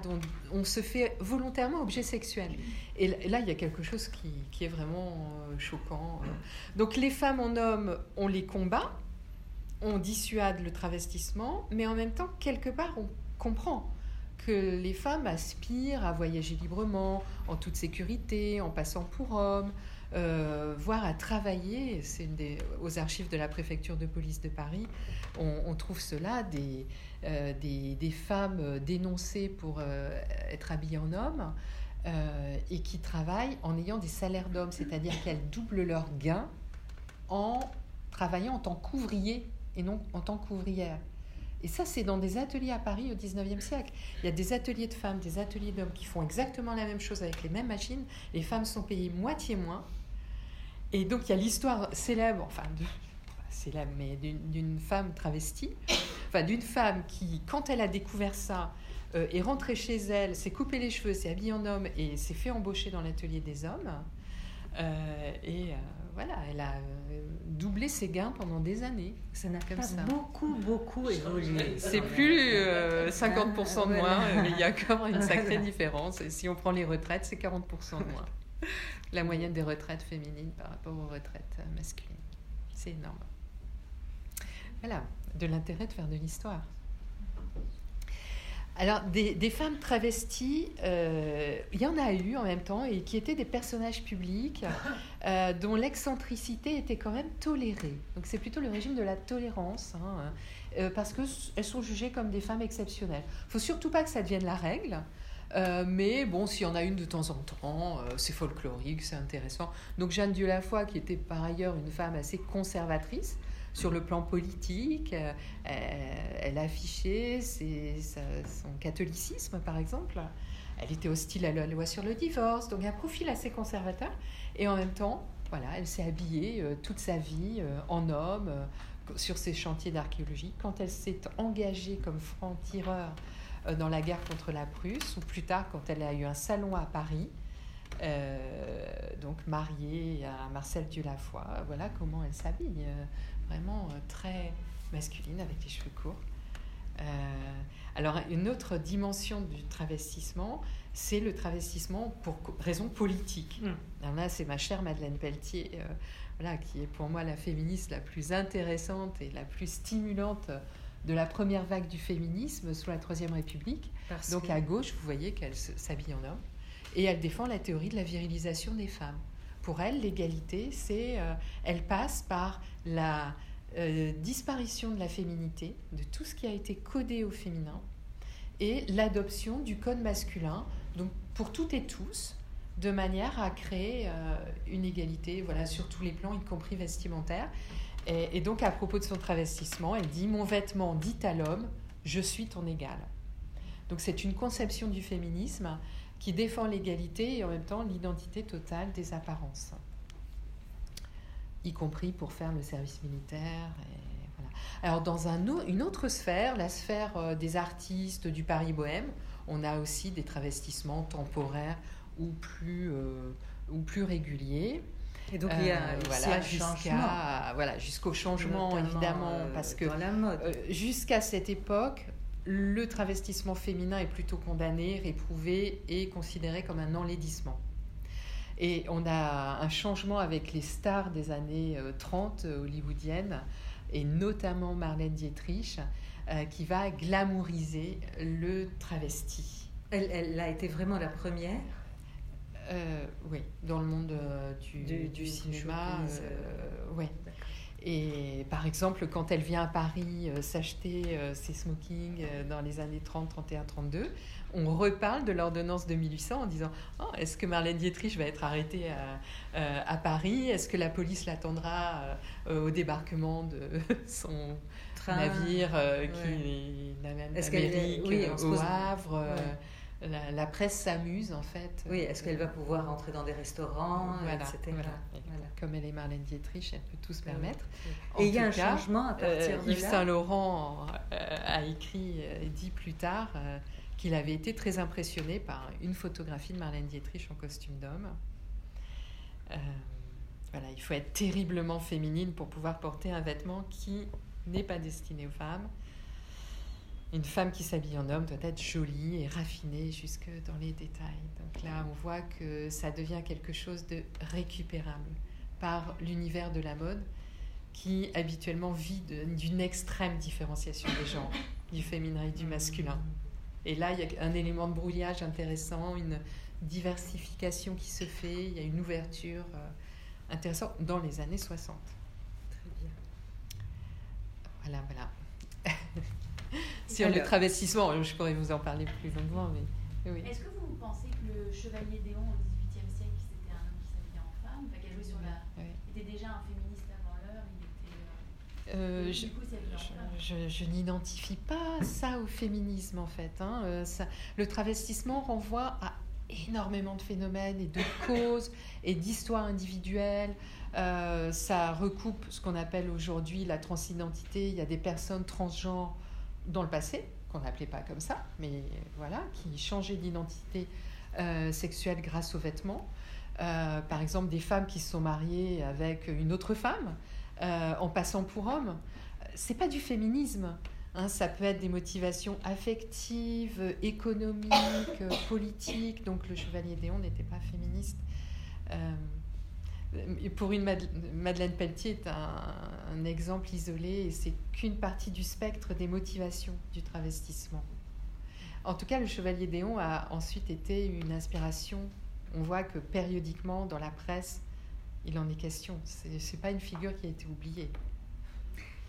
on, se fait volontairement objet sexuel. Et là, il y a quelque chose qui, est vraiment euh, choquant. Donc les femmes en homme, on les combat, on dissuade le travestissement, mais en même temps, quelque part, on comprend que les femmes aspirent à voyager librement, en toute sécurité, en passant pour hommes, euh, voire à travailler. C'est aux archives de la préfecture de police de Paris, on, trouve cela des, euh, des, femmes dénoncées pour euh, être habillées en homme et qui travaillent en ayant des salaires d'hommes, c'est-à-dire qu'elles doublent leurs gains en travaillant en tant qu'ouvrier et non en tant qu'ouvrière. Et ça, c'est dans des ateliers à Paris au 19e siècle. Il y a des ateliers de femmes, des ateliers d'hommes qui font exactement la même chose avec les mêmes machines. Les femmes sont payées moitié moins. Et donc, il y a l'histoire célèbre, enfin, célèbre, mais d'une femme travestie, enfin, d'une femme qui, quand elle a découvert ça, euh, est rentrée chez elle, s'est coupé les cheveux, s'est habillée en homme et s'est fait embaucher dans l'atelier des hommes. Euh, et euh, voilà, elle a doublé ses gains pendant des années. Ça n'a pas beaucoup, beaucoup évolué. C'est plus 50% de moins, mais il y a encore une sacrée différence. Et si on prend les retraites, c'est 40% de moins. La moyenne des retraites féminines par rapport aux retraites masculines. C'est énorme. Voilà, de l'intérêt de faire de l'histoire. Alors, des, femmes travesties, euh, il y en a eu en même temps, et qui étaient des personnages publics [LAUGHS] euh, dont l'excentricité était quand même tolérée. Donc, c'est plutôt le régime de la tolérance, hein, euh, parce qu'elles sont jugées comme des femmes exceptionnelles. Il faut surtout pas que ça devienne la règle. mais bon, s'il y en a une de temps en temps, c'est folklorique, c'est intéressant. Donc Jeanne Dieulafoy, qui était par ailleurs une femme assez conservatrice, sur le plan politique. Euh, elle affichait son catholicisme, par exemple. Elle était hostile à la loi sur le divorce, donc un profil assez conservateur. Et en même temps, voilà, elle s'est habillée euh, toute sa vie euh, en homme sur ses chantiers d'archéologie. Quand elle s'est engagée comme franc-tireur dans la guerre contre la Prusse, ou plus tard quand elle a eu un salon à Paris, donc mariée à Marcel Dulafoy, voilà comment elle s'habille vraiment euh, très masculine avec les cheveux courts. Euh, alors, une autre dimension du travestissement, c'est le travestissement pour raison politique. Alors là, c'est ma chère Madeleine Pelletier, euh, voilà, qui est pour moi la féministe la plus intéressante et la plus stimulante de la première vague du féminisme sous la Troisième République. Donc à gauche, vous voyez qu'elle s'habille en homme. Et elle défend la théorie de la virilisation des femmes pour elle, l'égalité, c'est, euh, elle passe par la euh, disparition de la féminité, de tout ce qui a été codé au féminin, et l'adoption du code masculin, donc pour toutes et tous, de manière à créer euh, une égalité, voilà, sur tous les plans, y compris vestimentaire. Et, et, donc, à propos de son travestissement, elle dit Mon vêtement dit à l'homme, je suis ton égal. Donc, c'est une conception du féminisme qui défend l'égalité et en même temps l'identité totale des apparences, y compris pour faire le service militaire. Alors dans un, une autre sphère, la sphère euh, des artistes du Paris bohème, on a aussi des travestissements temporaires ou plus, euh, ou plus réguliers. Et donc il y a euh, voilà, jusqu'au changement évidemment parce que jusqu'à cette époque le travestissement féminin est plutôt condamné, réprouvé et considéré comme un enlaidissement. Et on a un changement avec les stars des années 30 euh, hollywoodiennes, et notamment Marlène Dietrich, euh, qui va glamouriser le travesti. Elle, a été vraiment la première? Euh, Oui, dans le monde du, du, cinéma. oui. Et par exemple, quand elle vient à Paris euh, s'acheter euh, ses smokings euh, dans les années 30, 31, 32, on reparle de l'ordonnance de 1800 en disant oh, est-ce que Marlène Dietrich va être arrêtée à, à Paris? Est-ce que la police l'attendra au débarquement de [LAUGHS] son Train, navire qui l'amène d'Amérique au Havre la, presse s'amuse en fait. Oui, est-ce qu'elle va pouvoir entrer dans des restaurants, etc. Comme elle est Marlène Dietrich, elle peut tout se permettre. Et il y a un changement à partir de Yves Saint Laurent a écrit et dit plus tard qu'il avait été très impressionné par une photographie de Marlène Dietrich en costume d'homme. voilà, il faut être terriblement féminine pour pouvoir porter un vêtement qui n'est pas destiné aux femmes une femme qui s'habille en homme doit être jolie et raffinée jusque dans les détails. Donc là, on voit que ça devient quelque chose de récupérable par l'univers de la mode qui habituellement vit d'une extrême différenciation des genres, du féminin et du masculin. Et là, il y a un élément de brouillage intéressant, une diversification qui se fait, il y a une ouverture euh, intéressante dans les années 60. Très bien. Voilà, voilà. [LAUGHS] [LAUGHS] sur le travestissement. Je pourrais vous en parler plus longuement, mais oui. Est-ce que vous pensez que le chevalier Déon au XVIIIe siècle, c'était un homme qui s'habillait en femme, enfin, qui a joué sur la, était déjà un féministe avant l'heure, il était. Euh, euh je, je, je, n'identifie pas ça au féminisme en fait. Hein. Euh, ça, le travestissement renvoie à énormément de phénomènes et de causes et d'histoires individuelles. Euh, ça recoupe ce qu'on appelle aujourd'hui la transidentité. Il y a des personnes transgenres dans le passé, qu'on n'appelait pas comme ça, mais voilà, qui changeaient d'identité euh, sexuelle grâce aux vêtements. Euh, par exemple, des femmes qui se sont mariées avec une autre femme euh, en passant pour homme. C'est pas du féminisme. Hein, ça peut être des motivations affectives, économiques, politiques. Donc le chevalier Déon n'était pas féministe pour une Madeleine Pelletier est un, exemple isolé et c'est qu'une partie du spectre des motivations du travestissement. En tout cas, le Chevalier Déon a ensuite été une inspiration. On voit que périodiquement dans la presse, il en est question. Ce n'est pas une figure qui a été oubliée.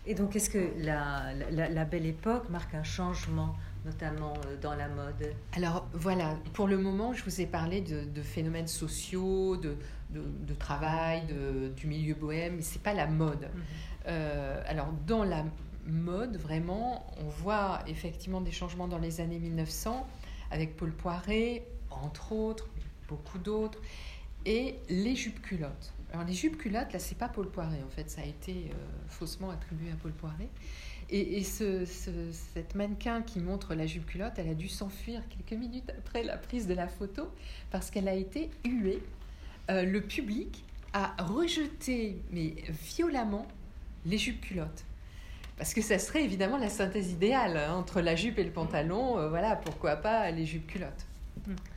Et donc, est-ce que la, la, belle époque marque un changement, notamment euh, dans la mode? Alors voilà, pour le moment, je vous ai parlé de, de phénomènes sociaux, de, de, travail, du milieu bohème, mais c'est pas la mode. Mhm. Euh, alors dans la mode, vraiment, on voit effectivement des changements dans les années 1900 avec Paul Poiret, entre autres, beaucoup d'autres, et les jupes culottes. Alors les jupes culottes, là, c'est pas Paul Poiret, en fait, ça a été euh, faussement attribué à Paul Poiret. Et, ce, cette mannequin qui montre la jupe culotte, elle a dû s'enfuir quelques minutes après la prise de la photo parce qu'elle a été huée euh, le public a rejeté, mais violemment, les jupes culottes. Parce que ça serait évidemment la synthèse idéale hein, entre la jupe et le pantalon. Euh, voilà, pourquoi pas les jupes culottes.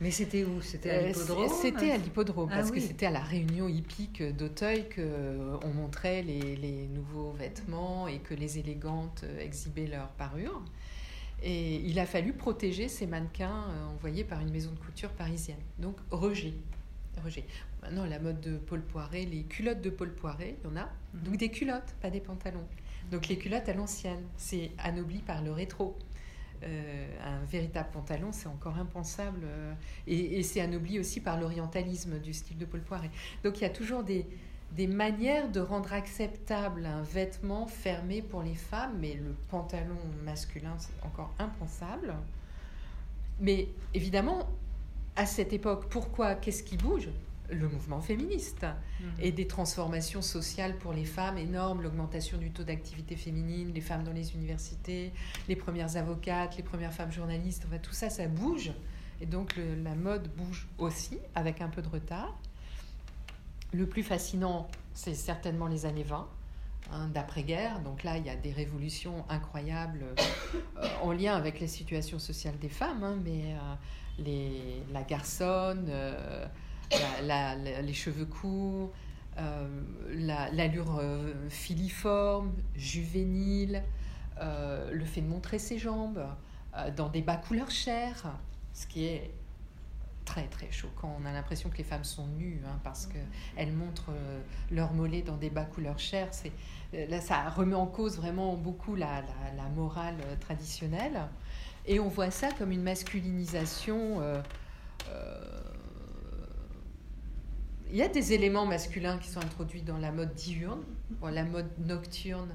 Mais c'était où? C'était à euh, l'hippodrome? C'était à l'hippodrome, ah parce que c'était à la réunion hippique d'Auteuil qu'on montrait les, les, nouveaux vêtements et que les élégantes exhibaient leur parure. Et il a fallu protéger ces mannequins envoyés par une maison de couture parisienne. Donc, rejet. rejet. Maintenant, la mode de Paul Poiret, les culottes de Paul Poiret, il y en a. Mhm. Donc des culottes, pas des pantalons. Donc les culottes à l'ancienne, c'est anobli par le rétro. Euh, un véritable pantalon, c'est encore impensable. Euh, et, c'est anobli aussi par l'orientalisme du style de Paul Poiret. Donc il y a toujours des, des manières de rendre acceptable un vêtement fermé pour les femmes, mais le pantalon masculin, c'est encore impensable. Mais évidemment, à cette époque, pourquoi Qu'est-ce qui bouge? Le mouvement féministe mhm. et des transformations sociales pour les femmes énormes, l'augmentation du taux d'activité féminine, les femmes dans les universités, les premières avocates, les premières femmes journalistes, enfin, tout ça, ça bouge. Et donc la mode bouge aussi, avec un peu de retard. Le plus fascinant, c'est certainement les années 20, hein, d'après-guerre. Donc là, il y a des révolutions incroyables euh, en lien avec les situations sociales des femmes, hein, mais euh, les, la garçonne... Euh, les cheveux courts, euh, l'allure euh, filiforme, juvénile, euh, le fait de montrer ses jambes dans des bas couleur chair, ce qui est très très choquant. On a l'impression que les femmes sont nues hein, parce qu'elles montrent leurs mollets dans des bas couleur chair. Là, ça remet en cause vraiment beaucoup la, morale traditionnelle. Et on voit ça comme une masculinisation il y a des éléments masculins qui sont introduits dans la mode diurne. la mode nocturne,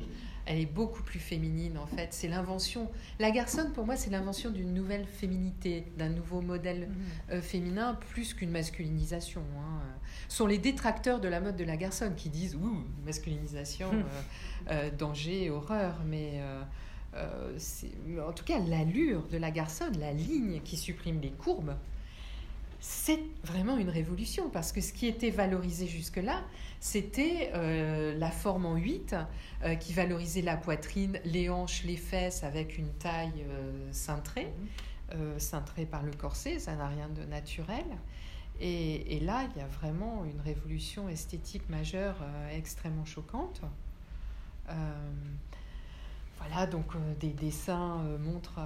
elle est beaucoup plus féminine en fait. C'est l'invention. La garçonne, pour moi, c'est l'invention d'une nouvelle féminité, d'un nouveau modèle mhm. euh, féminin, plus qu'une masculinisation. Hein. sont les détracteurs de la mode de la garçonne qui disent ouh masculinisation, euh, euh, danger, horreur, mais en tout cas l'allure de la garçonne, la ligne qui supprime les courbes c'est vraiment une révolution parce que ce qui était valorisé jusque-là, c'était euh, la forme en 8 euh, qui valorisait la poitrine, les hanches, les fesses avec une taille euh, cintrée, cintrée par le corset, ça n'a rien de naturel. Et, là, il y a vraiment une révolution esthétique majeure extrêmement choquante. voilà, donc des dessins montrent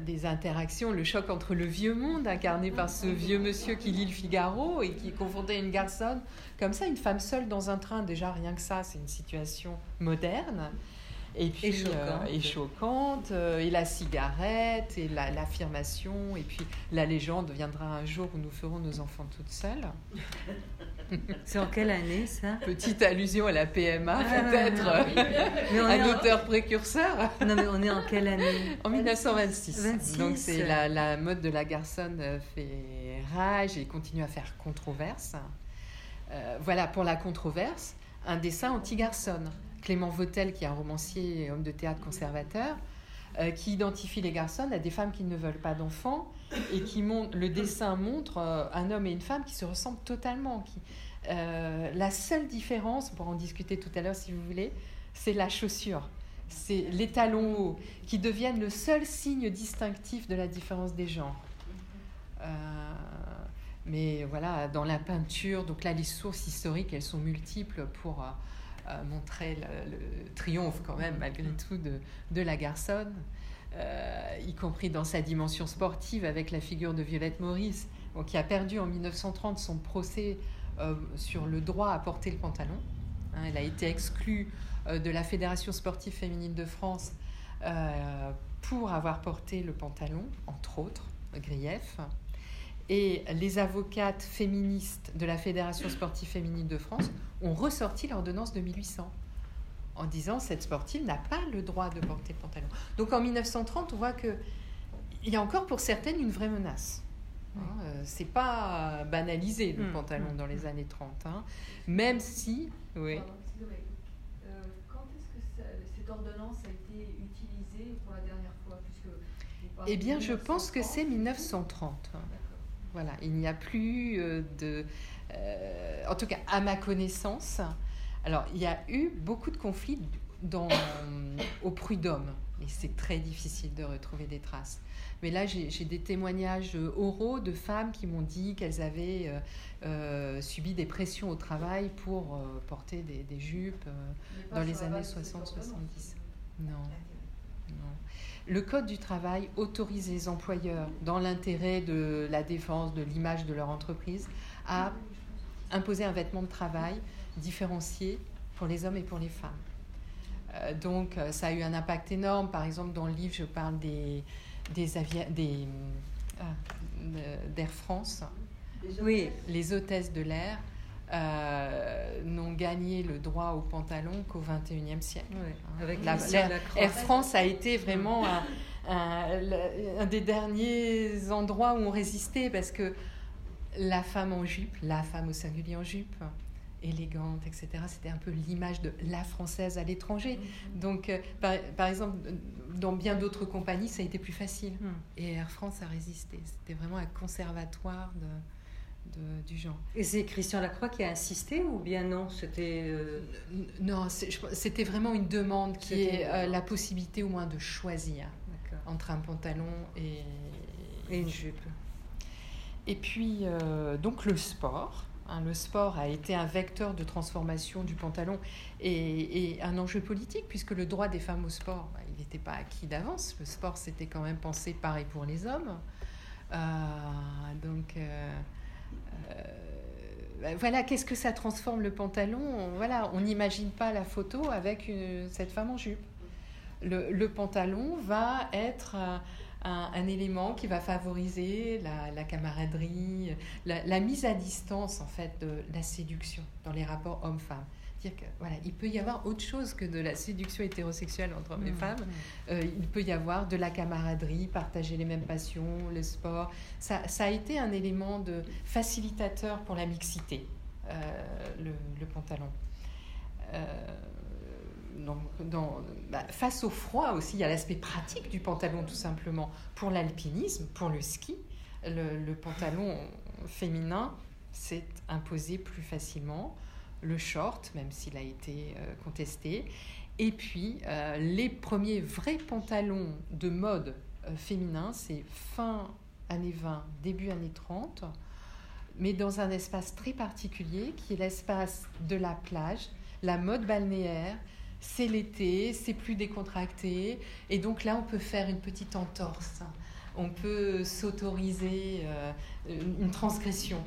des interactions, le choc entre le vieux monde incarné par ce vieux monsieur qui lit le Figaro et qui est confronté à une garçonne comme ça, une femme seule dans un train, déjà rien que ça, c'est une situation moderne. Et puis, et choquante, choquante euh, et la cigarette, et l'affirmation, et puis la légende viendra un jour où nous ferons nos enfants toutes seules. [LAUGHS] C'est en quelle année ça Petite allusion à la PMA, ah, peut-être. un auteur précurseur. Non, mais on est en quelle année En 1926. Donc c'est la, la, mode de la garçonne euh, fait rage et continue à faire controverse. Euh, voilà, pour la controverse, un dessin anti-garçonne. Clément Vautel, qui est un romancier et homme de théâtre conservateur, euh, qui identifie les garçons à des femmes qui ne veulent pas d'enfants et qui montre, le dessin montre euh, un homme et une femme qui se ressemblent totalement. Qui, euh, la seule différence, on pourra en discuter tout à l'heure si vous voulez, c'est la chaussure. C'est les talons hauts qui deviennent le seul signe distinctif de la différence des genres. mais voilà, dans la peinture, donc là, les sources historiques, elles sont multiples pour montrer le, triomphe quand même malgré tout de, de la garçonne, euh, y compris dans sa dimension sportive avec la figure de Violette Maurice, qui a perdu en 1930 son procès euh, sur le droit à porter le pantalon. Hein, elle a été exclue euh, de la Fédération sportive féminine de France pour avoir porté le pantalon, entre autres griefs. Et les avocates féministes de la Fédération sportive féminine de France ont ressorti l'ordonnance de 1800 en disant cette sportive n'a pas le droit de porter le pantalon. Donc en 1930, on voit que il y a encore pour certaines une vraie menace. Hein, euh, c'est pas banalisé le mm. pantalon dans les années 30, hein. même si. Oui. Euh, quand est-ce que cette ordonnance a été utilisée pour la dernière fois Eh bien, je pense que c'est 1930. Voilà, il n'y a plus euh, de... Euh, en tout cas, à ma connaissance, alors il y a eu beaucoup de conflits dans, au prud'homme, mais c'est très difficile de retrouver des traces. Mais là, j'ai des témoignages oraux de femmes qui m'ont dit qu'elles avaient euh, subi des pressions au travail pour porter des, des jupes dans les années 60-70. Non. Le Code du travail autorise les employeurs, dans l'intérêt de la défense de l'image de leur entreprise, à imposer un vêtement de travail différencié pour les hommes et pour les femmes. Euh, donc, euh, ça a eu un impact énorme. Par exemple, dans le livre, je parle des, des, des euh, d'Air France. Oui, les hôtesses de l'air euh, n'ont gagné le droit au pantalon qu'au XXIe siècle. avec la, Air France a été vraiment un, des derniers endroits où on résistait parce que la femme en jupe, la femme au singulier en jupe, élégante, etc. C'était un peu l'image de la française à l'étranger. Mm-hmm. Donc, euh, par, exemple, dans bien d'autres compagnies, ça a été plus facile. Mm. Et Air France a résisté. C'était vraiment un conservatoire de, du genre. Et c'est Christian Lacroix qui a insisté ou bien non? C'était euh, non, c'était vraiment une demande qui est euh, la possibilité au moins de choisir entre un pantalon et, une jupe. Et puis euh, donc le sport. Hein, le sport a été un vecteur de transformation du pantalon et, un enjeu politique puisque le droit des femmes au sport, bah, il n'était pas acquis d'avance. Le sport, c'était quand même pensé pareil pour les hommes. donc euh, ben voilà, qu'est-ce que ça transforme le pantalon? Voilà, on n'imagine pas la photo avec cette femme en jupe. Le, pantalon va être un, élément qui va favoriser la, camaraderie, la, mise à distance en fait de la séduction dans les rapports hommes-femmes. Dire que voilà, il peut y avoir autre chose que de la séduction hétérosexuelle entre hommes et mmh, femmes. Mmh. Euh, il peut y avoir de la camaraderie, partager les mêmes passions, le sport. Ça, ça a été un élément de facilitateur pour la mixité, euh, le, le, pantalon. Euh, bah, face au froid aussi, il y a l'aspect pratique du pantalon tout simplement. Pour l'alpinisme, pour le ski, le, pantalon féminin s'est imposé plus facilement. Le short, même s'il a été euh, contesté. Et puis, euh, les premiers vrais pantalons de mode euh, féminin, c'est fin années 20, début années 30, mais dans un espace très particulier qui est l'espace de la plage, la mode balnéaire, c'est l'été, c'est plus décontracté, et donc là on peut faire une petite entorse, on peut s'autoriser euh, une transgression.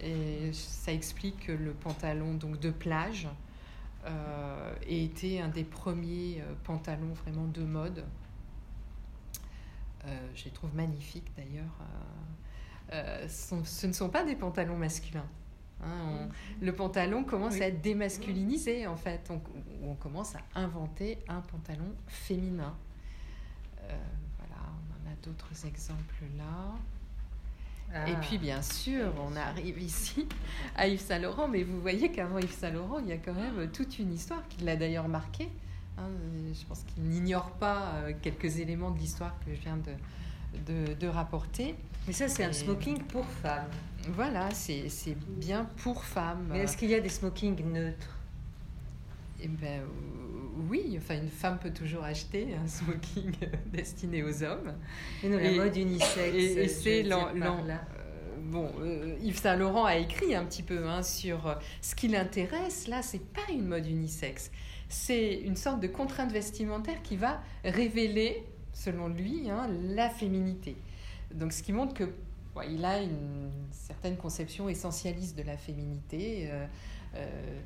Et ça explique que le pantalon donc de plage euh, ait été un des premiers euh, pantalons vraiment de mode. je les trouve magnifiques d'ailleurs. ce ne sont pas des pantalons masculins. Hein, le pantalon commence à être démasculinisé en fait. On, on, commence à inventer un pantalon féminin. Euh, voilà, on en a d'autres exemples là. Et ah. puis bien sûr, on arrive ici à Yves Saint Laurent, mais vous voyez qu'avant Yves Saint Laurent, il y a quand même toute une histoire qui l'a d'ailleurs marqué. Hein. je pense qu'il n'ignore pas euh, quelques éléments de l'histoire que je viens de, de, rapporter. Mais ça, c'est un smoking pour femmes. Voilà, c'est bien pour femmes. Mais est-ce qu'il y a des smokings neutres? Eh ben, oui, enfin une femme peut toujours acheter un smoking [LAUGHS] destiné aux hommes. Et non, la mode unisexe. Et, c'est l'an. Euh, bon, euh, Yves Saint Laurent a écrit un petit peu hein, sur euh, ce qui l'intéresse. Là, c'est pas une mode unisexe. C'est une sorte de contrainte vestimentaire qui va révéler, selon lui, hein, la féminité. Donc, ce qui montre que il a une certaine conception essentialiste de la féminité. Euh, euh,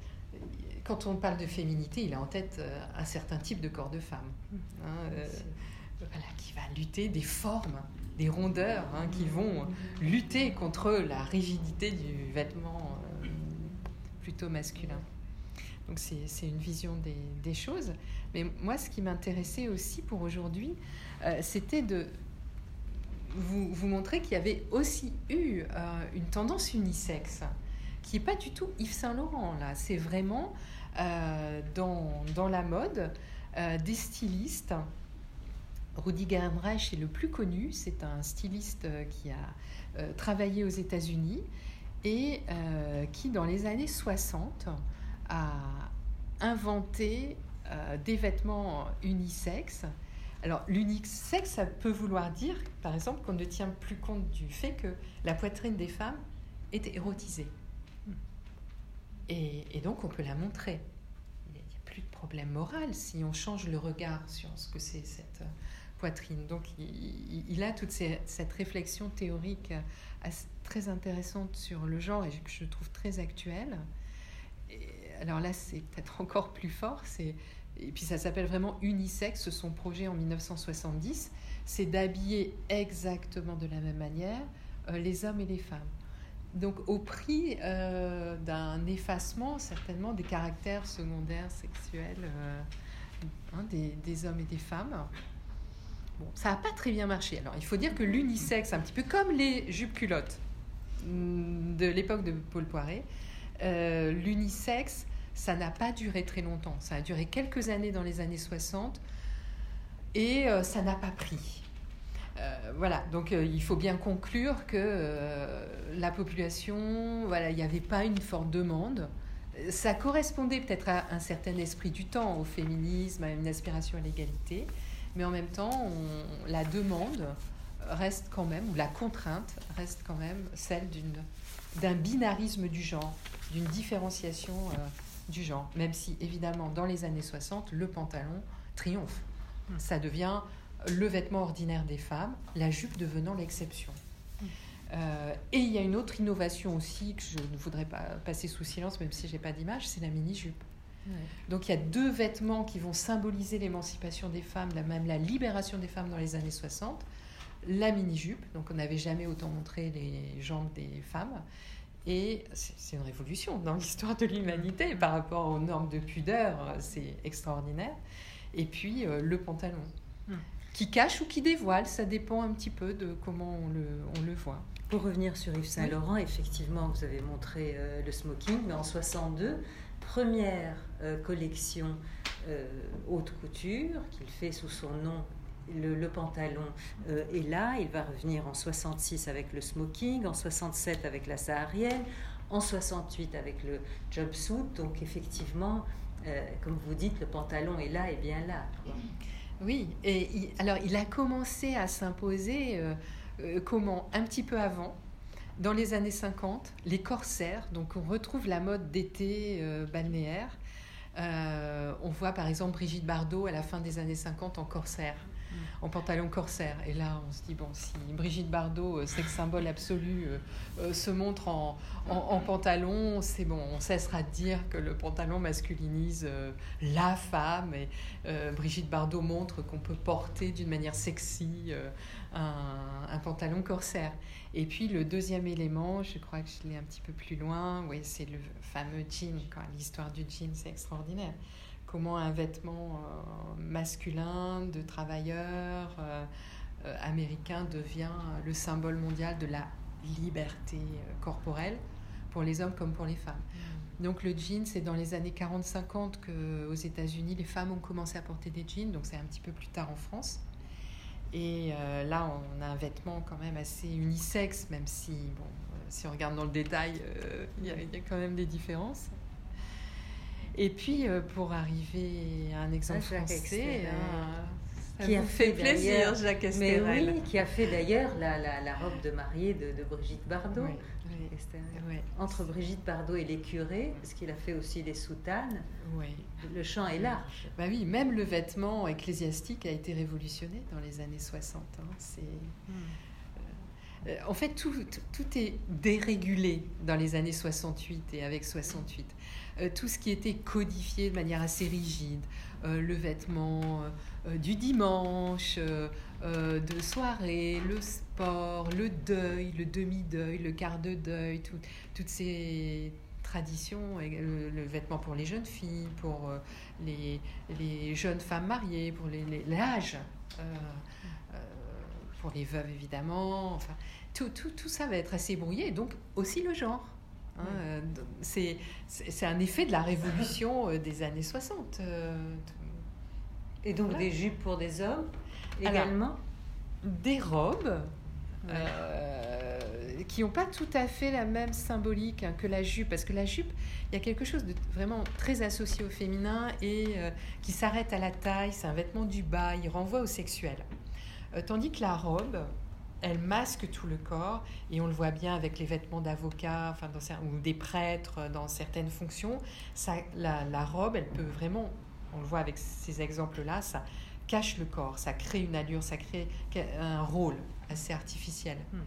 quand on parle de féminité, il a en tête euh, un certain type de corps de femme, hein, qui va lutter des formes, des rondeurs, hein, qui vont lutter contre la rigidité du vêtement plutôt masculin. Donc c'est une vision des, choses. Mais moi, ce qui m'intéressait aussi pour aujourd'hui, c'était de, vous, montrez qu'il y avait aussi eu euh, une tendance unisexe, qui n'est pas du tout Yves Saint Laurent, là. C'est vraiment euh, dans, la mode euh, des stylistes. Rudi Gernreich est le plus connu, c'est un styliste qui a travaillé aux États-Unis et qui, dans les années 60, a inventé des vêtements unisexes alors, l'unique sexe, ça peut vouloir dire, par exemple, qu'on ne tient plus compte du fait que la poitrine des femmes est érotisée. Et, donc, on peut la montrer. Il n'y a, plus de problème moral si on change le regard sur ce que c'est cette poitrine. Donc, il, a toute cette réflexion théorique très intéressante sur le genre et que je trouve très actuelle. Alors là, c'est peut-être [LAUGHS] encore plus fort, et puis ça s'appelle vraiment Unisex, son projet en 1970, c'est d'habiller exactement de la même manière euh, les hommes et les femmes. Donc au prix euh, d'un effacement certainement des caractères secondaires sexuels euh, hein, des, des, hommes et des femmes. Bon, ça n'a pas très bien marché. Alors il faut dire que l'unisex, un petit peu comme les jupes culottes mm, de l'époque de Paul Poiret, l'unisex ça n'a pas duré très longtemps. Ça a duré quelques années dans les années 60 et euh, ça n'a pas pris. Euh, voilà, donc euh, il faut bien conclure que la population, voilà, il n'y avait pas une forte demande. Ça correspondait peut-être à un certain esprit du temps, au féminisme, à une aspiration à l'égalité, mais en même temps, la demande reste quand même, ou la contrainte reste quand même celle d'un binarisme du genre, d'une différenciation du genre, même si évidemment dans les années 60, le pantalon triomphe. Hmm. Ça devient le vêtement ordinaire des femmes, la jupe devenant l'exception. Hmm. Euh, et il y a une autre innovation aussi que je ne voudrais pas passer sous silence, même si j'ai pas d'image, c'est la mini-jupe. Donc il y a deux vêtements qui vont symboliser l'émancipation des femmes, même la libération des femmes dans les années 60. la mini-jupe, donc on n'avait jamais autant montré les jambes des femmes. Et c'est une révolution dans l'histoire de l'humanité par rapport aux normes de pudeur, c'est extraordinaire. Et puis euh, le pantalon, hmm. qui cache ou qui dévoile, ça dépend un petit peu de comment on le, on le voit. Pour revenir sur Yves Saint Laurent, effectivement, vous avez montré euh, le smoking, mais en 62, première euh, collection haute couture qu'il fait sous son nom le, pantalon euh, est là. Il va revenir en 66 avec le smoking, en 67 avec la saharienne, en 68 avec le jumpsuit. Donc effectivement, euh, comme vous dites, le pantalon est là et bien là. Oui, et alors il a commencé à s'imposer euh, comment Un petit peu avant, dans les années 50, les corsaires, donc on retrouve la mode d'été balnéaire. on voit par exemple Brigitte Bardot à la fin des années 50 en corsaire en pantalon corsaire. Et là, on se dit, bon, si Brigitte Bardot, euh, sexe symbole absolu, euh, euh, se montre en, pantalon, c'est bon, on cessera de dire que le pantalon masculinise la femme. Et Brigitte Bardot montre qu'on peut porter d'une manière sexy un, pantalon corsaire. Et puis le deuxième élément, je crois que je l'ai un petit peu plus loin, oui, c'est le fameux jean. L'histoire du jean, c'est extraordinaire comment un vêtement euh, masculin de travailleur euh, euh, américain devient le symbole mondial de la liberté corporelle pour les hommes comme pour les femmes. Mm. Donc le jean, c'est dans les années 40-50 qu'aux États-Unis, les femmes ont commencé à porter des jeans, donc c'est un petit peu plus tard en France. Et là, on a un vêtement quand même assez unisexe, même si, bon, si on regarde dans le détail, il y, a quand même des différences. Et puis, euh, pour arriver à un exemple ah, français, hein, qui a fait plaisir, Jacques Esterel. Mais oui, qui a fait d'ailleurs la, la, la, robe de mariée de, de Brigitte Bardot. Entre Brigitte Bardot et les curés, parce qu'il a fait aussi les soutanes, le champ est large. Bah oui, même le vêtement ecclésiastique a été révolutionné dans les années 60. Hein. C'est... Hmm. Euh, en fait, tout, tout, est dérégulé dans les années 68 et avec 68. Euh, tout ce qui était codifié de manière assez rigide, euh, le vêtement du dimanche, de soirée, le sport, le deuil, le demi-deuil, le quart de deuil, toutes ces traditions, le, vêtement pour les jeunes filles, pour les, les, jeunes femmes mariées, pour l'âge. Les, pour les veuves évidemment. Enfin, tout, tout, tout, ça va être assez brouillé, donc aussi le genre. Hein, euh, c'est, c'est un effet de la révolution euh, des années 60. Euh, Et donc des jupes pour des hommes également? Des robes. qui n'ont pas tout à fait la même symbolique hein, que la jupe, parce que la jupe, il y a quelque chose de vraiment très associé au féminin et qui s'arrête à la taille, c'est un vêtement du bas, il renvoie au sexuel. Euh, tandis que la robe, elle masque tout le corps et on le voit bien avec les vêtements d'avocat enfin ou des prêtres euh, dans certaines fonctions. Ça, la, robe, elle peut vraiment, on le voit avec ces exemples-là, ça cache le corps, ça crée une allure, ça crée un rôle assez artificiel. Hmm.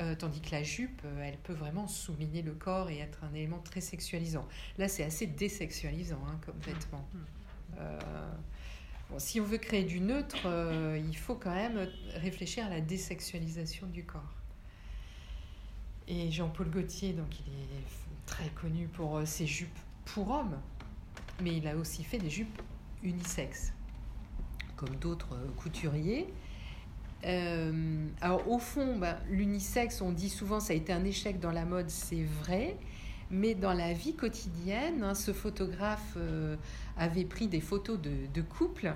Euh, tandis que la jupe, elle peut vraiment souligner le corps et être un élément très sexualisant. Là, c'est assez désexualisant hein, comme vêtement. Hmm si on veut créer du neutre, euh, il faut quand même réfléchir à la désexualisation du corps. Et Jean-Paul Gaultier, donc il est très connu pour euh, ses jupes pour hommes, mais il a aussi fait des jupes unisexes, comme d'autres euh, couturiers. alors au fond, ben, l'unisexe, on dit souvent ça a été un échec dans la mode, c'est vrai, mais dans la vie quotidienne, hein, ce photographe avait pris des photos de, de couples.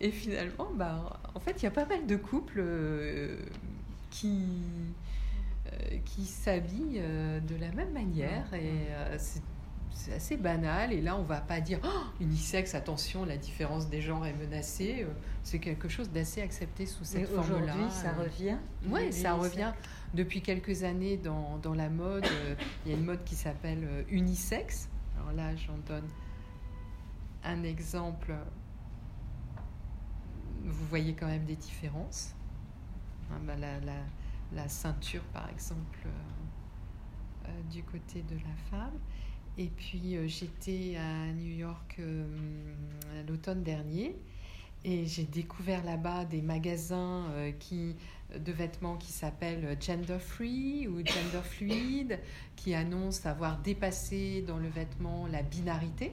Et, finalement, bah, en fait, il y a pas mal de couples euh, qui, euh, qui s'habillent euh, de la même manière. Et c'est c'est assez banal. Et là, on va pas dire oh, unisexe, attention, la différence des genres est menacée. C'est quelque chose d'assez accepté sous cette forme-là. Aujourd'hui, ça revient Oui, ça revient. Depuis quelques années, dans, dans la mode, il y a une mode qui s'appelle unisexe. Alors là, j'en donne un exemple, vous voyez quand même des différences. Hein, bah, la, ceinture, par exemple, euh, euh, du côté de la femme. Et puis, euh, j'étais à New York l'automne dernier. Et j'ai découvert là-bas des magasins qui, de vêtements qui s'appellent Gender Free ou Gender Fluid, qui annoncent avoir dépassé dans le vêtement la binarité,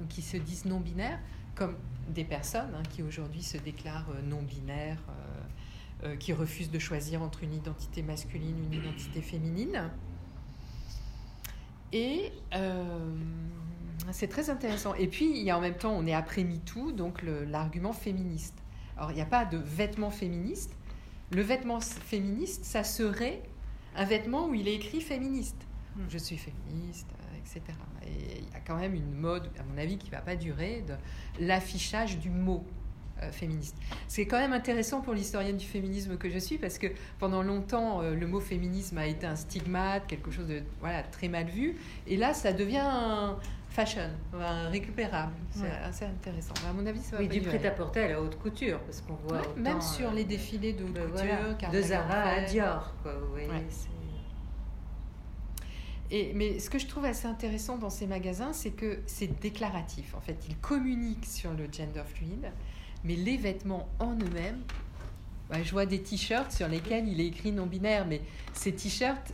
donc qui se disent non-binaires, comme des personnes hein, qui aujourd'hui se déclarent non-binaires, qui refusent de choisir entre une identité masculine ou une identité féminine. Et c'est très intéressant. Et puis, il y a en même temps, on est après MeToo, donc l'argument féministe. Alors, il n'y a pas de vêtement féministe. Le vêtement féministe, ça serait un vêtement où il est écrit féministe. Hmm. Je suis féministe, euh, etc. Et il y a quand même une mode, à mon avis, qui ne va pas durer, de l'affichage du mot euh, féministe. C'est quand même intéressant pour l'historienne du féminisme que je suis, parce que pendant longtemps, euh, le mot féminisme a été un stigmate, quelque chose de voilà, très mal vu. Et là, ça devient un, fashion, récupérable. C'est assez intéressant. À mon avis, ça va Oui, du prêt-à-porter à la haute couture, parce qu'on voit. même sur les euh, défilés de haute ben couture, de Zara à Dior. Quoi, et, mais ce que je trouve assez intéressant dans ces magasins, c'est que c'est déclaratif. En fait, ils communiquent sur le gender fluide, mais les vêtements en eux-mêmes, bah, je vois des t-shirts sur lesquels il est écrit non-binaire, mais ces t-shirts,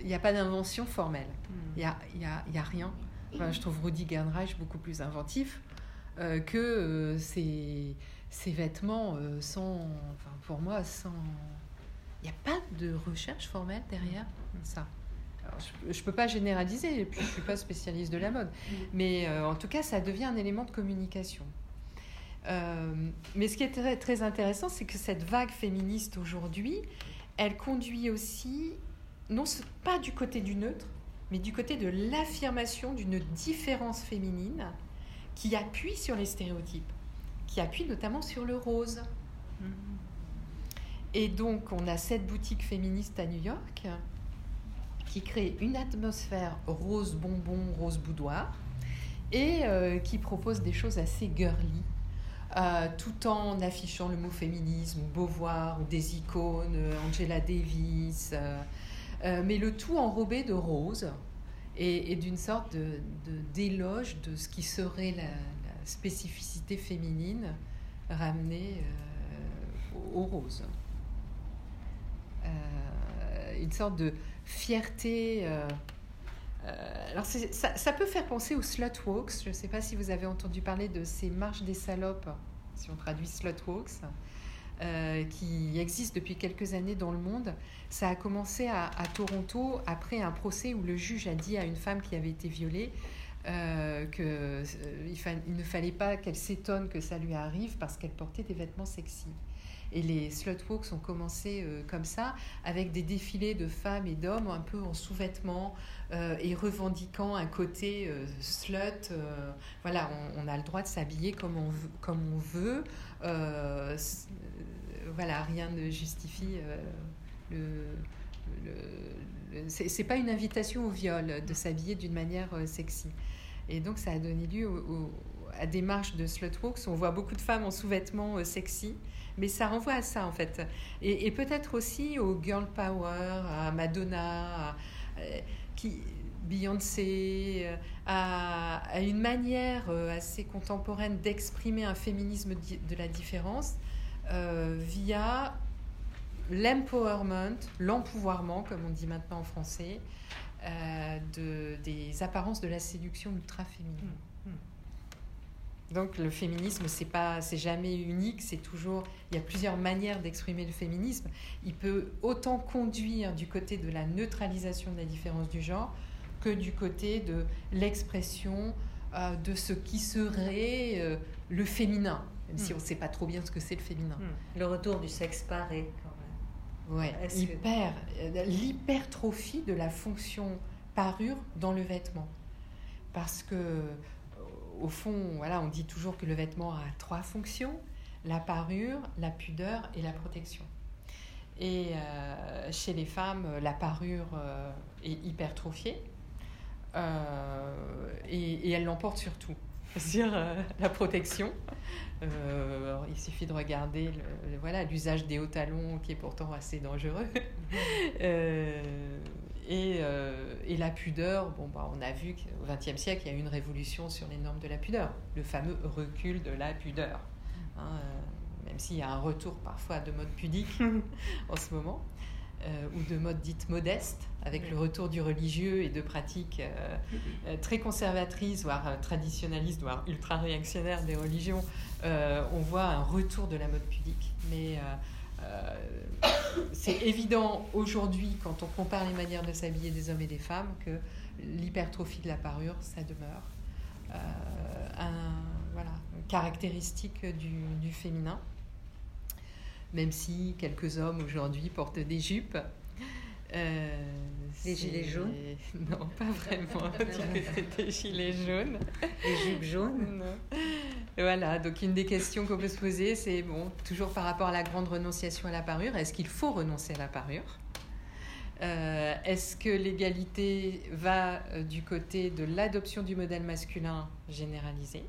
il n'y a pas d'invention formelle. Hmm. Il n'y a, y a, y a rien je trouve Rudy Gernreich beaucoup plus inventif euh, que euh, ces, vêtements euh, sans, enfin, pour moi, sans. Il n'y a pas de recherche formelle derrière ça. Je ne peux pas généraliser, et puis je ne suis pas spécialiste de la mode. Mais en tout cas, ça devient un élément de communication. mais ce qui est très, très intéressant, c'est que cette vague féministe aujourd'hui, elle conduit aussi, non pas du côté du neutre, mais du côté de l'affirmation d'une différence féminine qui appuie sur les stéréotypes, qui appuie notamment sur le rose. Et donc, on a cette boutique féministe à New York qui crée une atmosphère rose bonbon, rose boudoir, et euh, qui propose des choses assez girly, euh, tout en affichant le mot féminisme, Beauvoir, des icônes, euh, Angela Davis. Mais le tout enrobé de rose et, d'une sorte de, d'éloge de, ce qui serait la, spécificité féminine ramenée euh, au, rose. Euh, une sorte de fierté. alors ça, ça, peut faire penser aux slut walks. Je ne sais pas si vous avez entendu parler de ces marches des salopes, si on traduit slut walks. Euh, qui existe depuis quelques années dans le monde. Ça a commencé à, Toronto après un procès où le juge a dit à une femme qui avait été violée euh, qu'il euh, il ne fallait pas qu'elle s'étonne que ça lui arrive parce qu'elle portait des vêtements sexy. Et les slut walks ont commencé euh, comme ça, avec des défilés de femmes et d'hommes un peu en sous-vêtements et revendiquant un côté slut. voilà, on, a le droit de s'habiller comme on veut. Voilà, rien ne justifie euh, le, c'est pas une invitation au viol de s'habiller d'une manière euh, sexy. Et donc ça a donné lieu à des marches de slutwalks on voit beaucoup de femmes en sous-vêtements euh, sexy, mais ça renvoie à ça en fait. Et, peut-être aussi au girl power, à Madonna, qui, Beyoncé, à, à, une manière assez contemporaine d'exprimer un féminisme de la différence euh, via l'empowerment, l'empouvoirment, comme on dit maintenant en français, euh, de, des apparences de la séduction ultra féminine. Hmm. Donc le féminisme, c'est pas, c'est jamais unique, c'est toujours, il y a plusieurs manières d'exprimer le féminisme. Il peut autant conduire du côté de la neutralisation de la différence du genre que du côté de l'expression euh, de ce qui serait le féminin même si hmm. on ne sait pas trop bien ce que c'est le féminin. Hmm. Le retour du sexe paré, quand même. Ouais, hyper, euh, l'hypertrophie de la fonction parure dans le vêtement. Parce que, euh, au fond, on dit toujours que le vêtement a trois fonctions la parure, la pudeur et la protection. Et euh, chez les femmes, la parure est hypertrophiée et, et, elle l'emporte surtout [LAUGHS] euh, la protection. Euh, il suffit de regarder voilà l'usage des hauts talons qui est pourtant assez dangereux. [LAUGHS] Euh, et, la pudeur, bon, bah, on a vu qu'au XXe siècle, il y a eu une révolution sur les normes de la pudeur, le fameux recul de la pudeur. Hein, même s'il y a un retour parfois de mode pudique [LAUGHS] en ce moment. Euh, ou de mode dite modeste, avec le retour du religieux et de pratiques euh, euh, très conservatrices, voire traditionnalistes, voire ultra-réactionnaires des religions, on voit un retour de la mode pudique. Mais c'est évident aujourd'hui, quand on compare les manières de s'habiller des hommes et des femmes, que l'hypertrophie de la parure, ça demeure un, voilà, une caractéristique du féminin même si quelques hommes aujourd'hui portent des jupes. Euh, les gilets jaunes [LAUGHS] Non, pas vraiment. [LAUGHS] [LAUGHS] C'était des gilets jaunes. Les jupes jaunes non. Voilà, donc une des questions qu'on peut se poser, c'est bon, toujours par rapport à la grande renonciation à la parure, est-ce qu'il faut renoncer à la parure? Euh, Est-ce que l'égalité va euh, du côté de l'adoption du modèle masculin généralisé?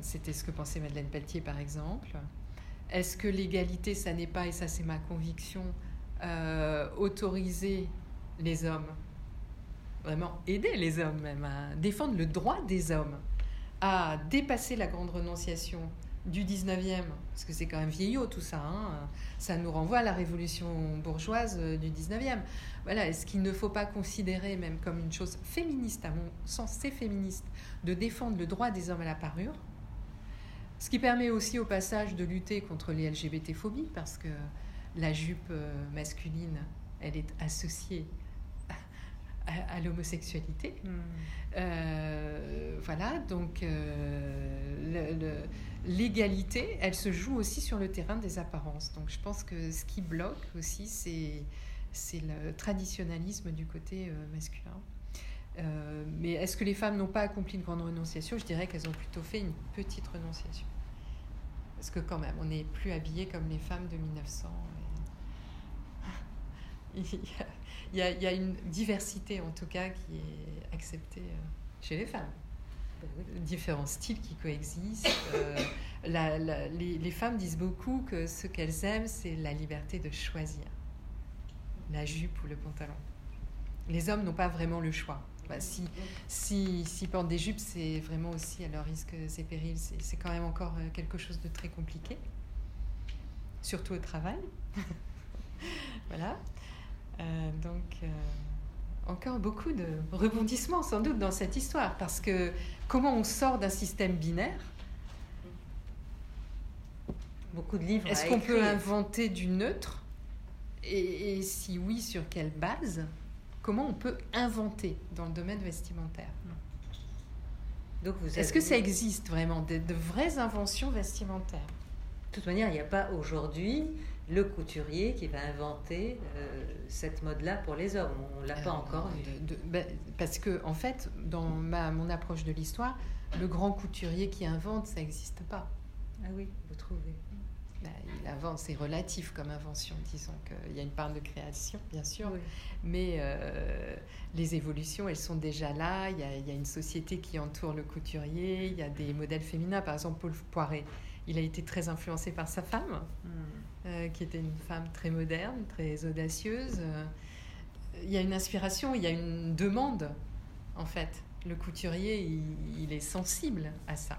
C'était ce que pensait Madeleine Pelletier, par exemple. Est-ce que l'égalité, ça n'est pas, et ça c'est ma conviction, euh, autoriser les hommes, vraiment aider les hommes même, à défendre le droit des hommes, à dépasser la grande renonciation du 19e, parce que c'est quand même vieillot tout ça, hein, ça nous renvoie à la révolution bourgeoise euh, du 19e. Voilà, est-ce qu'il ne faut pas considérer même comme une chose féministe, à mon sens c'est féministe, de défendre le droit des hommes à la parure? Ce qui permet aussi au passage de lutter contre les LGBT-phobies, parce que la jupe euh, masculine, elle est associée à, l'homosexualité. Hmm. Euh, voilà, donc euh, l'égalité, elle se joue aussi sur le terrain des apparences. Donc je pense que ce qui bloque aussi, c'est le traditionnalisme du côté masculin. Mais est-ce que les femmes n'ont pas accompli une grande renonciation? Je dirais qu'elles ont plutôt fait une petite renonciation. Parce que quand même, on n'est plus habillé comme les femmes de 1900. [LAUGHS] Il, y a, une diversité, en tout cas, qui est acceptée euh, chez les femmes. Différents styles qui coexistent. Euh, les, femmes disent beaucoup que ce qu'elles aiment, c'est la liberté de choisir la jupe ou le pantalon. Les hommes n'ont pas vraiment le choix. Bah, si, si, si portent des jupes, c'est vraiment aussi à leur risque et périls. C'est quand même encore euh, quelque chose de très compliqué, surtout au travail. [LAUGHS] voilà. Euh, donc, euh, encore beaucoup de rebondissements sans doute dans cette histoire, parce que comment on sort d'un système binaire Beaucoup de livres. Est-ce qu'on peut inventer du neutre? Et si oui, sur quelle base? Comment on peut inventer dans le domaine vestimentaire. Est-ce que ça existe vraiment, de, vraies inventions vestimentaires? De toute manière, il n'y a pas aujourd'hui le couturier qui va inventer euh, cette mode-là pour les hommes. On ne l'a pas euh, encore vu. Ben, parce que, en fait, dans ma, mon approche de l'histoire, le grand couturier qui invente, ça n'existe pas. Ah oui, vous trouvez bah, il invente, c'est relatif comme invention, disons qu'il y a une part de création, bien sûr, mais euh, les évolutions, elles sont déjà là, il y, a, une société qui entoure le couturier, il y a des modèles féminins, par exemple Paul Poiret, il a été très influencé par sa femme, hmm. euh, qui était une femme très moderne, très audacieuse. Il y a une inspiration, il y a une demande, en fait. Le couturier, il est sensible à ça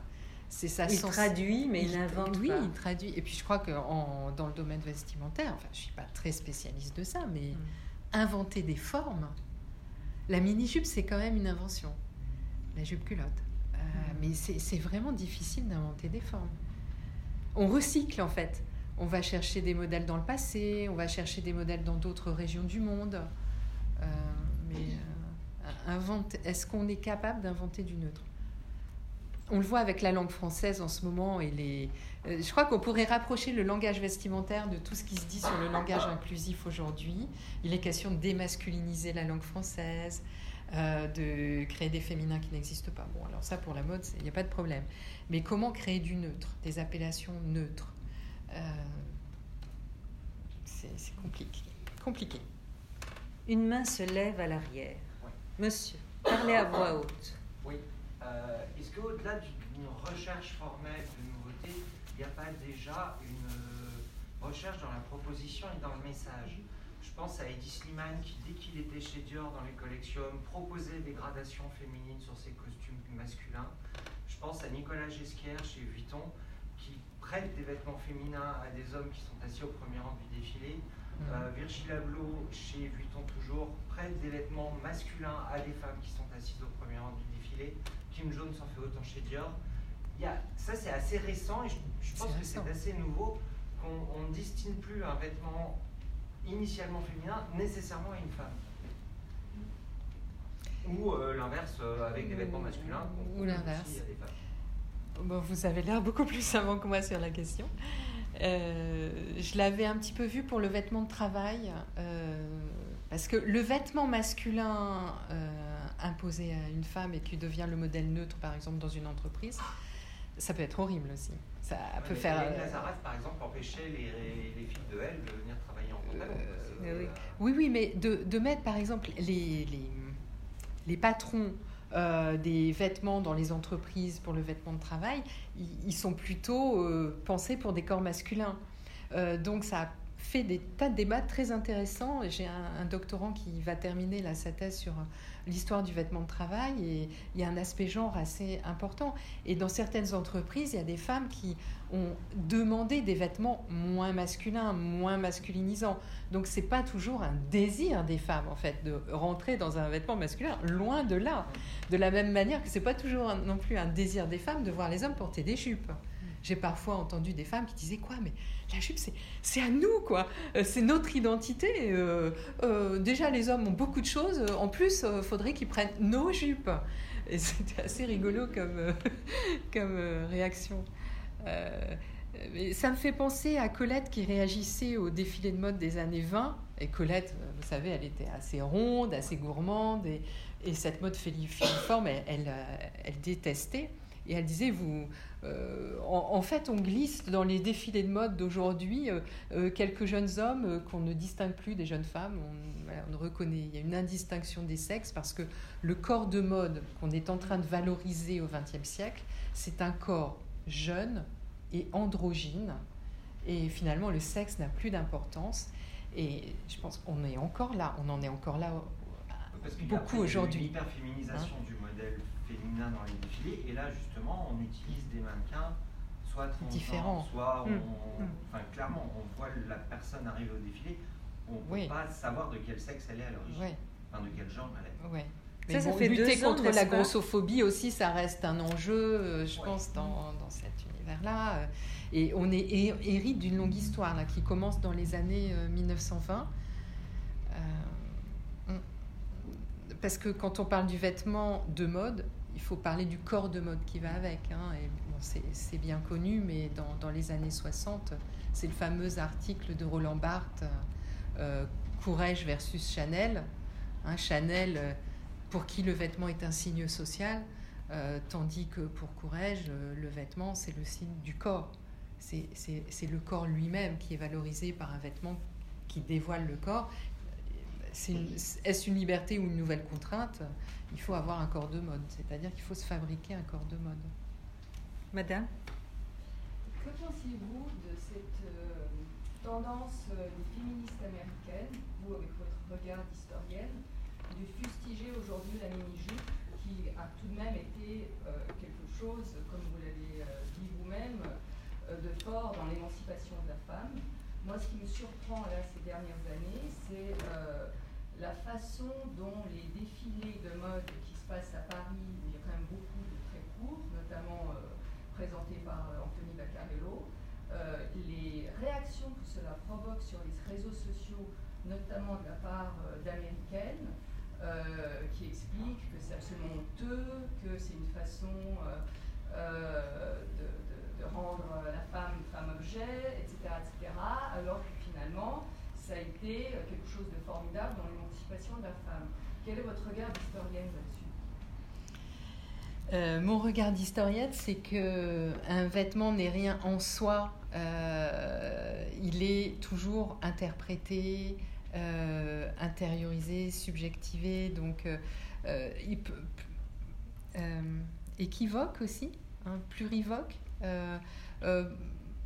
c'est ça. Il traduit, mais il, invente. Oui, il traduit. Et puis je crois que dans le domaine vestimentaire, enfin, je suis pas très spécialiste de ça, mais mm. inventer des formes. La mini jupe, c'est quand même une invention. La jupe culotte. Euh, mm. Mais c'est vraiment difficile d'inventer des formes. On recycle en fait. On va chercher des modèles dans le passé, on va chercher des modèles dans d'autres régions du monde. Euh, mais euh, est-ce qu'on est capable d'inventer du neutre? On le voit avec la langue française en ce moment et les. Euh, je crois qu'on pourrait rapprocher le langage vestimentaire de tout ce qui se dit sur le langage inclusif aujourd'hui. Il est question de démasculiniser la langue française, euh, de créer des féminins qui n'existent pas. Bon, alors ça pour la mode, il n'y a pas de problème. Mais comment créer du neutre, des appellations neutres euh, C'est compliqué. compliqué. Une main se lève à l'arrière. Monsieur, parlez à voix haute. Oui. Euh, est-ce qu'au-delà d'une recherche formelle de nouveautés, il n'y a pas déjà une euh, recherche dans la proposition et dans le message? Je pense à Eddie Slimane qui, dès qu'il était chez Dior dans les collections, proposait des gradations féminines sur ses costumes masculins. Je pense à Nicolas Gesquière chez Vuitton qui prête des vêtements féminins à des hommes qui sont assis au premier rang du défilé. Mmh. Euh, Virgil Abloh chez Vuitton toujours prête des vêtements masculins à des femmes qui sont assises au premier rang du défilé. Kim Jones en fait autant chez Dior. Il y a, ça c'est assez récent et je, pense que c'est assez nouveau qu'on ne destine plus un vêtement initialement féminin nécessairement à une femme. Ou euh, l'inverse, euh, avec des vêtements masculins. Ou l'inverse. Bon, vous avez l'air beaucoup plus savant que moi sur la question. Euh, je l'avais un petit peu vu pour le vêtement de travail, parce que le vêtement masculin imposé à une femme et qui devient le modèle neutre, par exemple, dans une entreprise, ça peut être horrible aussi. Ça peut faire. par exemple, empêchait les, les, filles de elle de venir travailler en contact. oui, oui, mais de, de, mettre, par exemple, les, les les patrons euh, des vêtements dans les entreprises pour le vêtement de travail, ils, sont plutôt euh, pensés pour des corps masculins. Euh, donc ça a fait des tas de débats très intéressants. J'ai un, doctorant qui va terminer là, sa thèse sur l'histoire du vêtement de travail et il y a un aspect genre assez important. Et dans certaines entreprises, il y a des femmes qui ont demandé des vêtements moins masculins, moins masculinisants. Donc c'est pas toujours un désir des femmes en fait de rentrer dans un vêtement masculin, loin de là. De la même manière que c'est pas toujours non plus un désir des femmes de voir les hommes porter des jupes. J'ai parfois entendu des femmes qui disaient quoi, mais la jupe, c'est à nous, quoi. Euh, c'est notre identité. Euh, euh, déjà, les hommes ont beaucoup de choses. En plus, il faudrait qu'ils prennent nos jupes. Et [LAUGHS] c'était assez rigolo comme, [LAUGHS] comme réaction. ça me fait penser à Colette qui réagissait au défilé de mode des années 20. Et Colette, vous savez, elle était assez ronde, assez gourmande. Et, et cette mode filiforme, elle, elle détestait. Et elle disait, vous, euh, en, fait, on glisse dans les défilés de mode d'aujourd'hui euh, euh, quelques jeunes hommes qu'on ne distingue plus des jeunes femmes. On, on, reconnaît, il y a une indistinction des sexes parce que le corps de mode qu'on est en train de valoriser au XXe siècle, c'est un corps jeune et androgyne. Et finalement, le sexe n'a plus d'importance. Et je pense qu'on est encore là, on en est encore là beaucoup aujourd'hui. L'hyperféminisation hein du modèle féminin dans les défilés. Et là, justement, on utilise des mannequins soit différents, soit on, mm. Enfin, clairement, on voit la personne arriver au défilé, on ne peut pas savoir de quel sexe elle est à l'origine, enfin de quel genre elle est. Oui. Mais ça, ça fait lutter contre la grossophobie aussi, ça reste un enjeu, euh, je pense, dans, dans cet univers-là. Euh, et on est hérite d'une longue histoire là, qui commence dans les années 1920. Euh, parce que quand on parle du vêtement de mode, il faut parler du corps de mode qui va avec. Hein, et c'est bien connu, mais dans, les années 60, c'est le fameux article de Roland Barthes, euh, Courage versus Chanel. Hein, Chanel, euh, pour qui le vêtement est un signe social, euh, tandis que pour Courage, le vêtement, c'est le signe du corps. C'est le corps lui-même qui est valorisé par un vêtement qui dévoile le corps. Est-ce une liberté ou une nouvelle contrainte il faut avoir un corps de mode, c'est-à-dire qu'il faut se fabriquer un corps de mode. Madame? Que pensez-vous de cette euh, tendance euh, des féministes américaines, vous avec votre regard d'historienne, de fustiger aujourd'hui la mini-jupe qui a tout de même été euh, quelque chose, comme vous l'avez dit vous-même, de fort dans l'émancipation de la femme? Moi, ce qui me surprend là ces dernières années, c'est la façon dont les défilés de mode qui se passent à Paris, il y a quand même beaucoup de très courts, notamment euh, présentés par euh, Anthony Baccarello, euh, les réactions que cela provoque sur les réseaux sociaux, notamment de la part d'américaines, qui expliquent que c'est absolument honteux, que c'est une façon de, de, rendre la femme une femme objet, etc., etc., alors que finalement, ça a été euh, quelque chose de formidable dans l'émancipation de la femme. Quel est votre regard d'historienne là-dessus? Euh, mon regard d'historienne, c'est que un vêtement n'est rien en soi. Euh, il est toujours interprété, intériorisé, subjectivé, donc il peut, équivoque aussi, hein, plurivoque.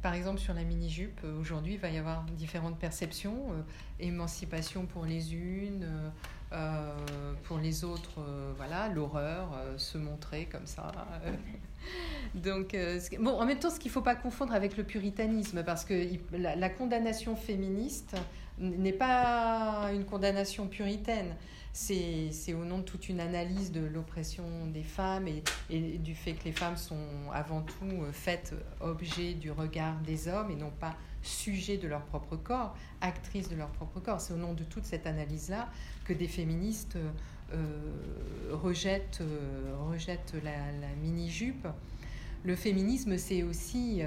Par exemple, sur la mini-jupe, euh, aujourd'hui, il va y avoir différentes perceptions. Euh, émancipation pour les unes, pour les autres, voilà, l'horreur, se montrer comme ça. [LAUGHS] Donc, bon, en même temps, ce qu'il ne faut pas confondre avec le puritanisme, parce que la condamnation féministe n'est pas une condamnation puritaine c'est au nom de toute une analyse de l'oppression des femmes et, du fait que les femmes sont avant tout euh, faites objet du regard des hommes et non pas sujet de leur propre corps, actrices de leur propre corps. C'est au nom de toute cette analyse-là que des féministes euh, rejettent, euh, la, mini-jupe. Le féminisme, c'est aussi,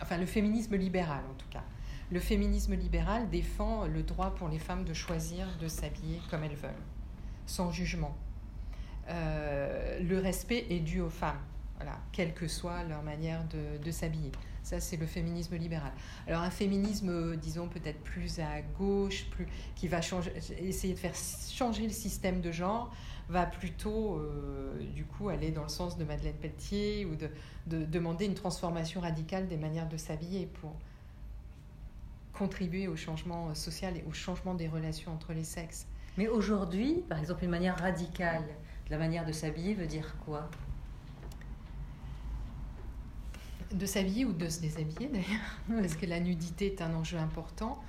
enfin le féminisme libéral en tout cas. Le féminisme libéral défend le droit pour les femmes de choisir de s'habiller comme elles veulent sans jugement. Euh, le respect est dû aux femmes, voilà, quelle que soit leur manière de, s'habiller. Ça, c'est le féminisme libéral. Alors, un féminisme, disons, peut-être plus à gauche, plus, qui va essayer de faire changer le système de genre, va plutôt, euh, du coup, aller dans le sens de Madeleine Pelletier ou de demander une transformation radicale des manières de s'habiller pour contribuer au changement social et au changement des relations entre les sexes. Mais aujourd'hui, par exemple, une manière radicale de la manière de s'habiller veut dire quoi? De s'habiller ou de se déshabiller d'ailleurs, [LAUGHS] parce que la nudité est un enjeu important.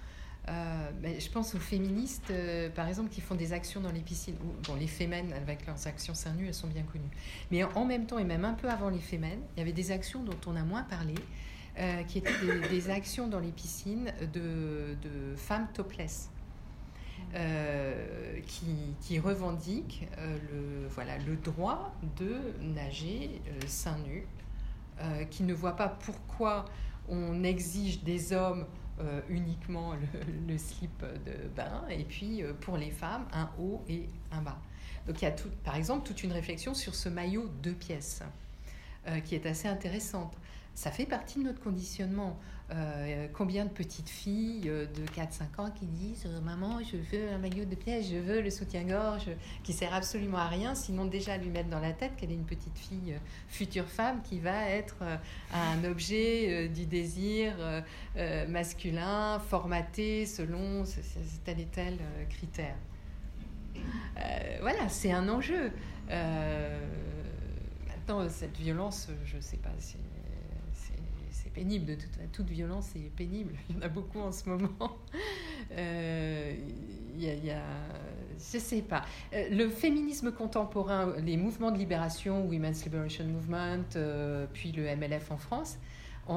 Euh, je pense aux féministes, euh, par exemple, qui font des actions dans les piscines. Bon, les fémènes, avec leurs actions seins nus, elles sont bien connues. Mais en même temps, et même un peu avant les fémènes, il y avait des actions dont on a moins parlé, euh, qui étaient des, actions dans les piscines de, de femmes topless. Euh, qui, qui, revendique euh, le, voilà, le droit de nager euh, seins nus, qui ne voit pas pourquoi on exige des hommes uniquement le, slip de bain et puis pour les femmes un haut et un bas. Donc il y a tout, par exemple toute une réflexion sur ce maillot deux pièces qui est assez intéressante. Ça fait partie de notre conditionnement. Euh, combien de petites filles euh, de 4-5 ans qui disent euh, Maman, je veux un maillot de pièce, je veux le soutien-gorge, qui sert absolument à rien, sinon déjà lui mettre dans la tête qu'elle est une petite fille future femme qui va être un objet du désir masculin, formaté selon tel et tel critère. voilà, c'est un enjeu. maintenant, cette violence, je ne sais pas si pénible. De toute, violence est pénible. Il y en a beaucoup en ce moment. [LAUGHS] Euh, y, a, je sais pas. Euh, le féminisme contemporain, les mouvements de libération, Women's Liberation Movement, euh, puis le MLF en France,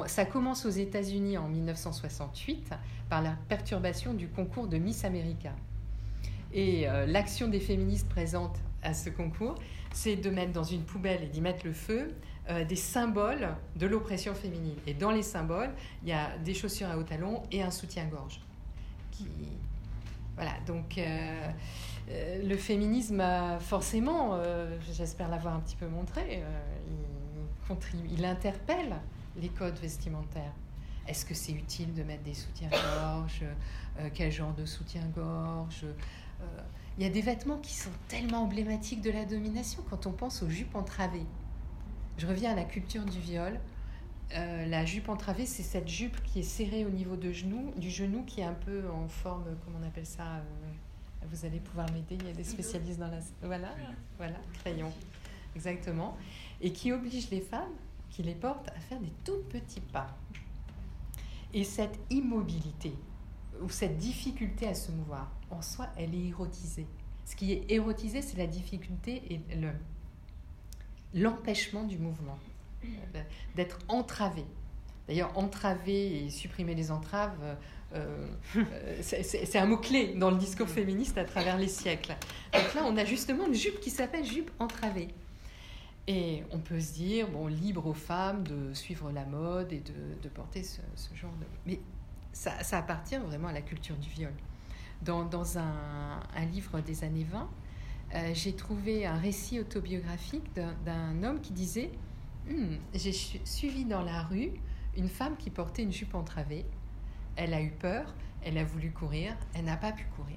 ça commence aux États-Unis en 1968 par la perturbation du concours de Miss America. Et l'action des féministes présentes à ce concours, c'est de mettre dans une poubelle et d'y mettre le feu euh, des symboles de l'oppression féminine. Et dans les symboles, il y a des chaussures à haut talons et un soutien-gorge. Voilà, donc euh, euh, le féminisme, forcément, j'espère l'avoir un petit peu montré, il, contribue, il interpelle les codes vestimentaires. Est-ce que c'est utile de mettre des soutiens-gorge Quel genre de soutien-gorge Il y a des vêtements qui sont tellement emblématiques de la domination quand on pense aux jupes entravées. Je reviens à la culture du viol. Euh, la jupe entravée, c'est cette jupe qui est serrée au niveau de genou, du genou, qui est un peu en forme, comment on appelle ça euh, Vous allez pouvoir m'aider, il y a des spécialistes dans la... Voilà, voilà, crayon, exactement. Et qui oblige les femmes qui les portent à faire des tout petits pas. Et cette immobilité, ou cette difficulté à se mouvoir, en soi, elle est érotisée. Ce qui est érotisé, c'est la difficulté et le, l'empêchement du mouvement, euh, d'être entravé. D'ailleurs, entraver et supprimer les entraves, euh, euh, c'est un mot-clé dans le discours féministe à travers les siècles. Donc là, on a justement une jupe qui s'appelle jupe entravée. Et on peut se dire, bon, libre aux femmes de suivre la mode et de, porter ce, genre de... Mais ça, appartient vraiment à la culture du viol. Dans, un, livre des années 20, euh, j'ai trouvé un récit autobiographique d'un homme qui disait hmm, J'ai suivi dans la rue une femme qui portait une jupe entravée. Elle a eu peur, elle a voulu courir, elle n'a pas pu courir.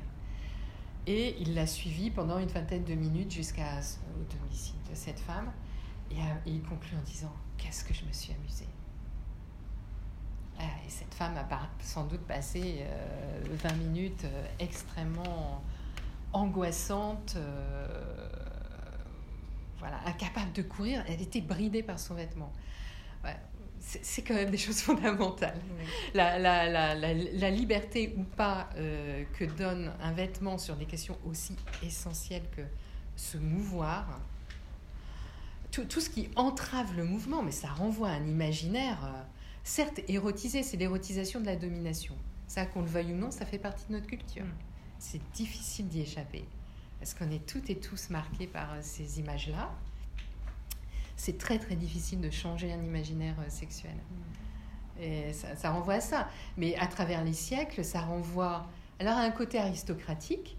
Et il l'a suivie pendant une vingtaine de minutes jusqu'à au domicile de cette femme. Et, euh, il conclut en disant Qu'est-ce que je me suis amusée ah, Et cette femme a sans doute passé 20 euh, minutes extrêmement angoissante, voilà, incapable de courir. Elle était bridée par son vêtement. c'est quand même des choses [LAUGHS] fondamentales. La, la, la, la, liberté ou pas que donne un vêtement sur des questions aussi essentielles que se mouvoir, tout, tout, ce qui entrave le mouvement, mais ça renvoie à un imaginaire, euh, certes érotisé, c'est l'érotisation de la domination. Ça, qu'on le veuille ou non, ça fait partie de notre culture. Mm. C'est difficile d'y échapper, parce qu'on est toutes et tous marqués par euh, ces images-là. C'est très très difficile de changer un imaginaire euh, sexuel. Mm. Et ça, ça, renvoie à ça. Mais à travers les siècles, ça renvoie alors à un côté aristocratique,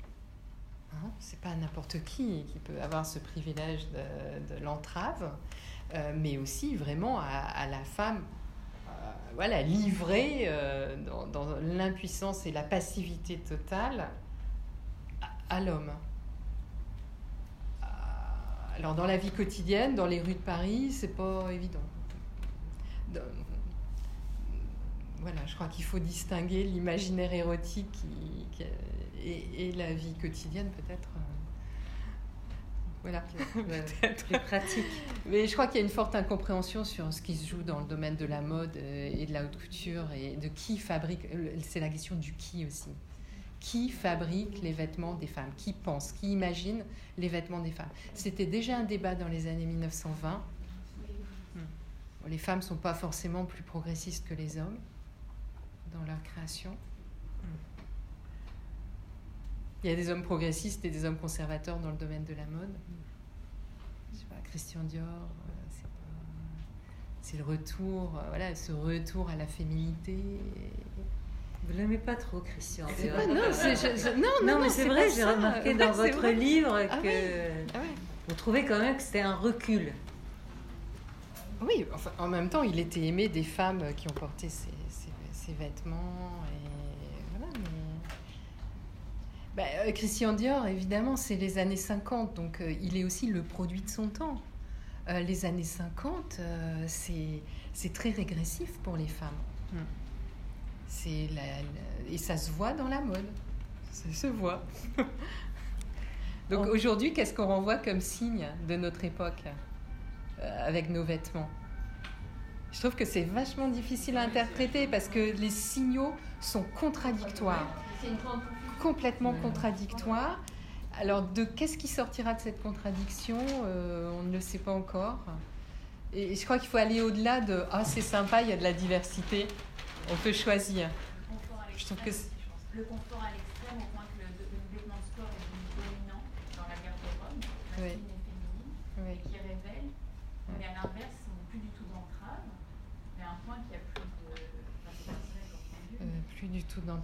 Hein, c'est pas n'importe qui qui peut avoir ce privilège de, l'entrave, euh, mais aussi vraiment à, la femme voilà, livrée euh, dans, l'impuissance et la passivité totale à, l'homme. Alors dans la vie quotidienne, dans les rues de Paris, c'est pas évident. voilà, je crois qu'il faut distinguer l'imaginaire érotique qui et, la vie quotidienne peut-être. Euh, voilà, [LAUGHS] peut-être plus pratique. Mais je crois qu'il y a une forte incompréhension sur ce qui se joue dans le domaine de la mode euh, et de la haute couture et de qui fabrique. Euh, c'est la question du qui aussi. Qui fabrique les vêtements des femmes Qui pense Qui imagine les vêtements des femmes C'était déjà un débat dans les années 1920. Les femmes ne sont pas forcément plus progressistes que les hommes dans leur création. Il y a des hommes progressistes et des hommes conservateurs dans le domaine de la mode. Je sais pas, Christian Dior, euh, c'est le retour, euh, voilà, ce retour à la féminité. Vous l'aimez pas trop, Christian Dior non, non, non, mais c'est vrai, j'ai remarqué [LAUGHS] dans votre livre ah que ah vous trouvez quand même que c'était un recul. Oui, enfin, en même temps, il était aimé des femmes qui ont porté ces vêtements Bah, euh, Christian Dior, évidemment, c'est les années 50, donc euh, il est aussi le produit de son temps. Euh, les années 50, c'est très régressif pour les femmes. Hmm. C'est et ça se voit dans la mode. Ça se voit. [LAUGHS] donc aujourd'hui, qu'est-ce qu'on renvoie comme signe de notre époque avec nos vêtements? Je trouve que c'est vachement difficile à interpréter parce que les signaux sont contradictoires. Complètement contradictoire. Alors, de qu'est-ce qui sortira de cette contradiction euh, On ne le sait pas encore. Et je crois qu'il faut aller au-delà de Ah, c'est sympa, il y a de la diversité, on peut choisir. Je trouve que le confort à l'extrême, au point que le, vêtement de sport est dominant dans la garde-robe, masculine oui. et féminine, oui. et qui révèle. Mais à l'inverse, plus du tout dans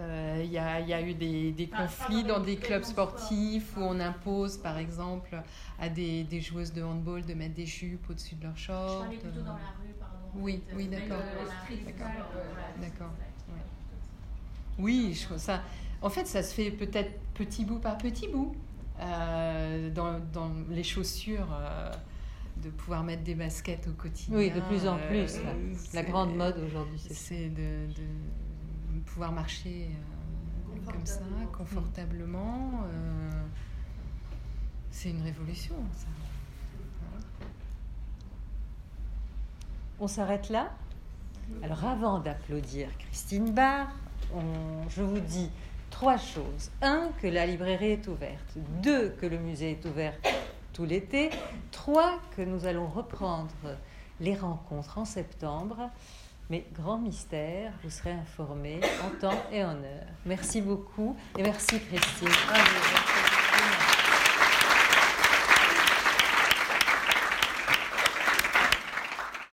euh, Il y, a, y, a, eu des, des conflits dans des clubs sportifs où on impose, par exemple, à des, des, joueuses de handball de mettre des jupes au-dessus de leurs shorts. Je plutôt dans la rue, pardon. Oui, oui, d'accord. D'accord. Oui, je trouve ça. En fait, ça se fait peut-être petit bout par petit bout. Euh, dans, dans, les chaussures, euh, de pouvoir mettre des baskets au quotidien. Oui, de plus en plus. la grande mode aujourd'hui, c'est de, de, pouvoir marcher euh, comme ça, confortablement. Euh, c'est une révolution, ça. On s'arrête là Alors avant d'applaudir Christine Barr, je vous dis trois choses. Un, que la librairie est ouverte. Deux, que le musée est ouvert tout l'été. Trois, que nous allons reprendre les rencontres en septembre. Mais grand mystère, vous serez informés en temps et en heure. Merci beaucoup et merci Christine.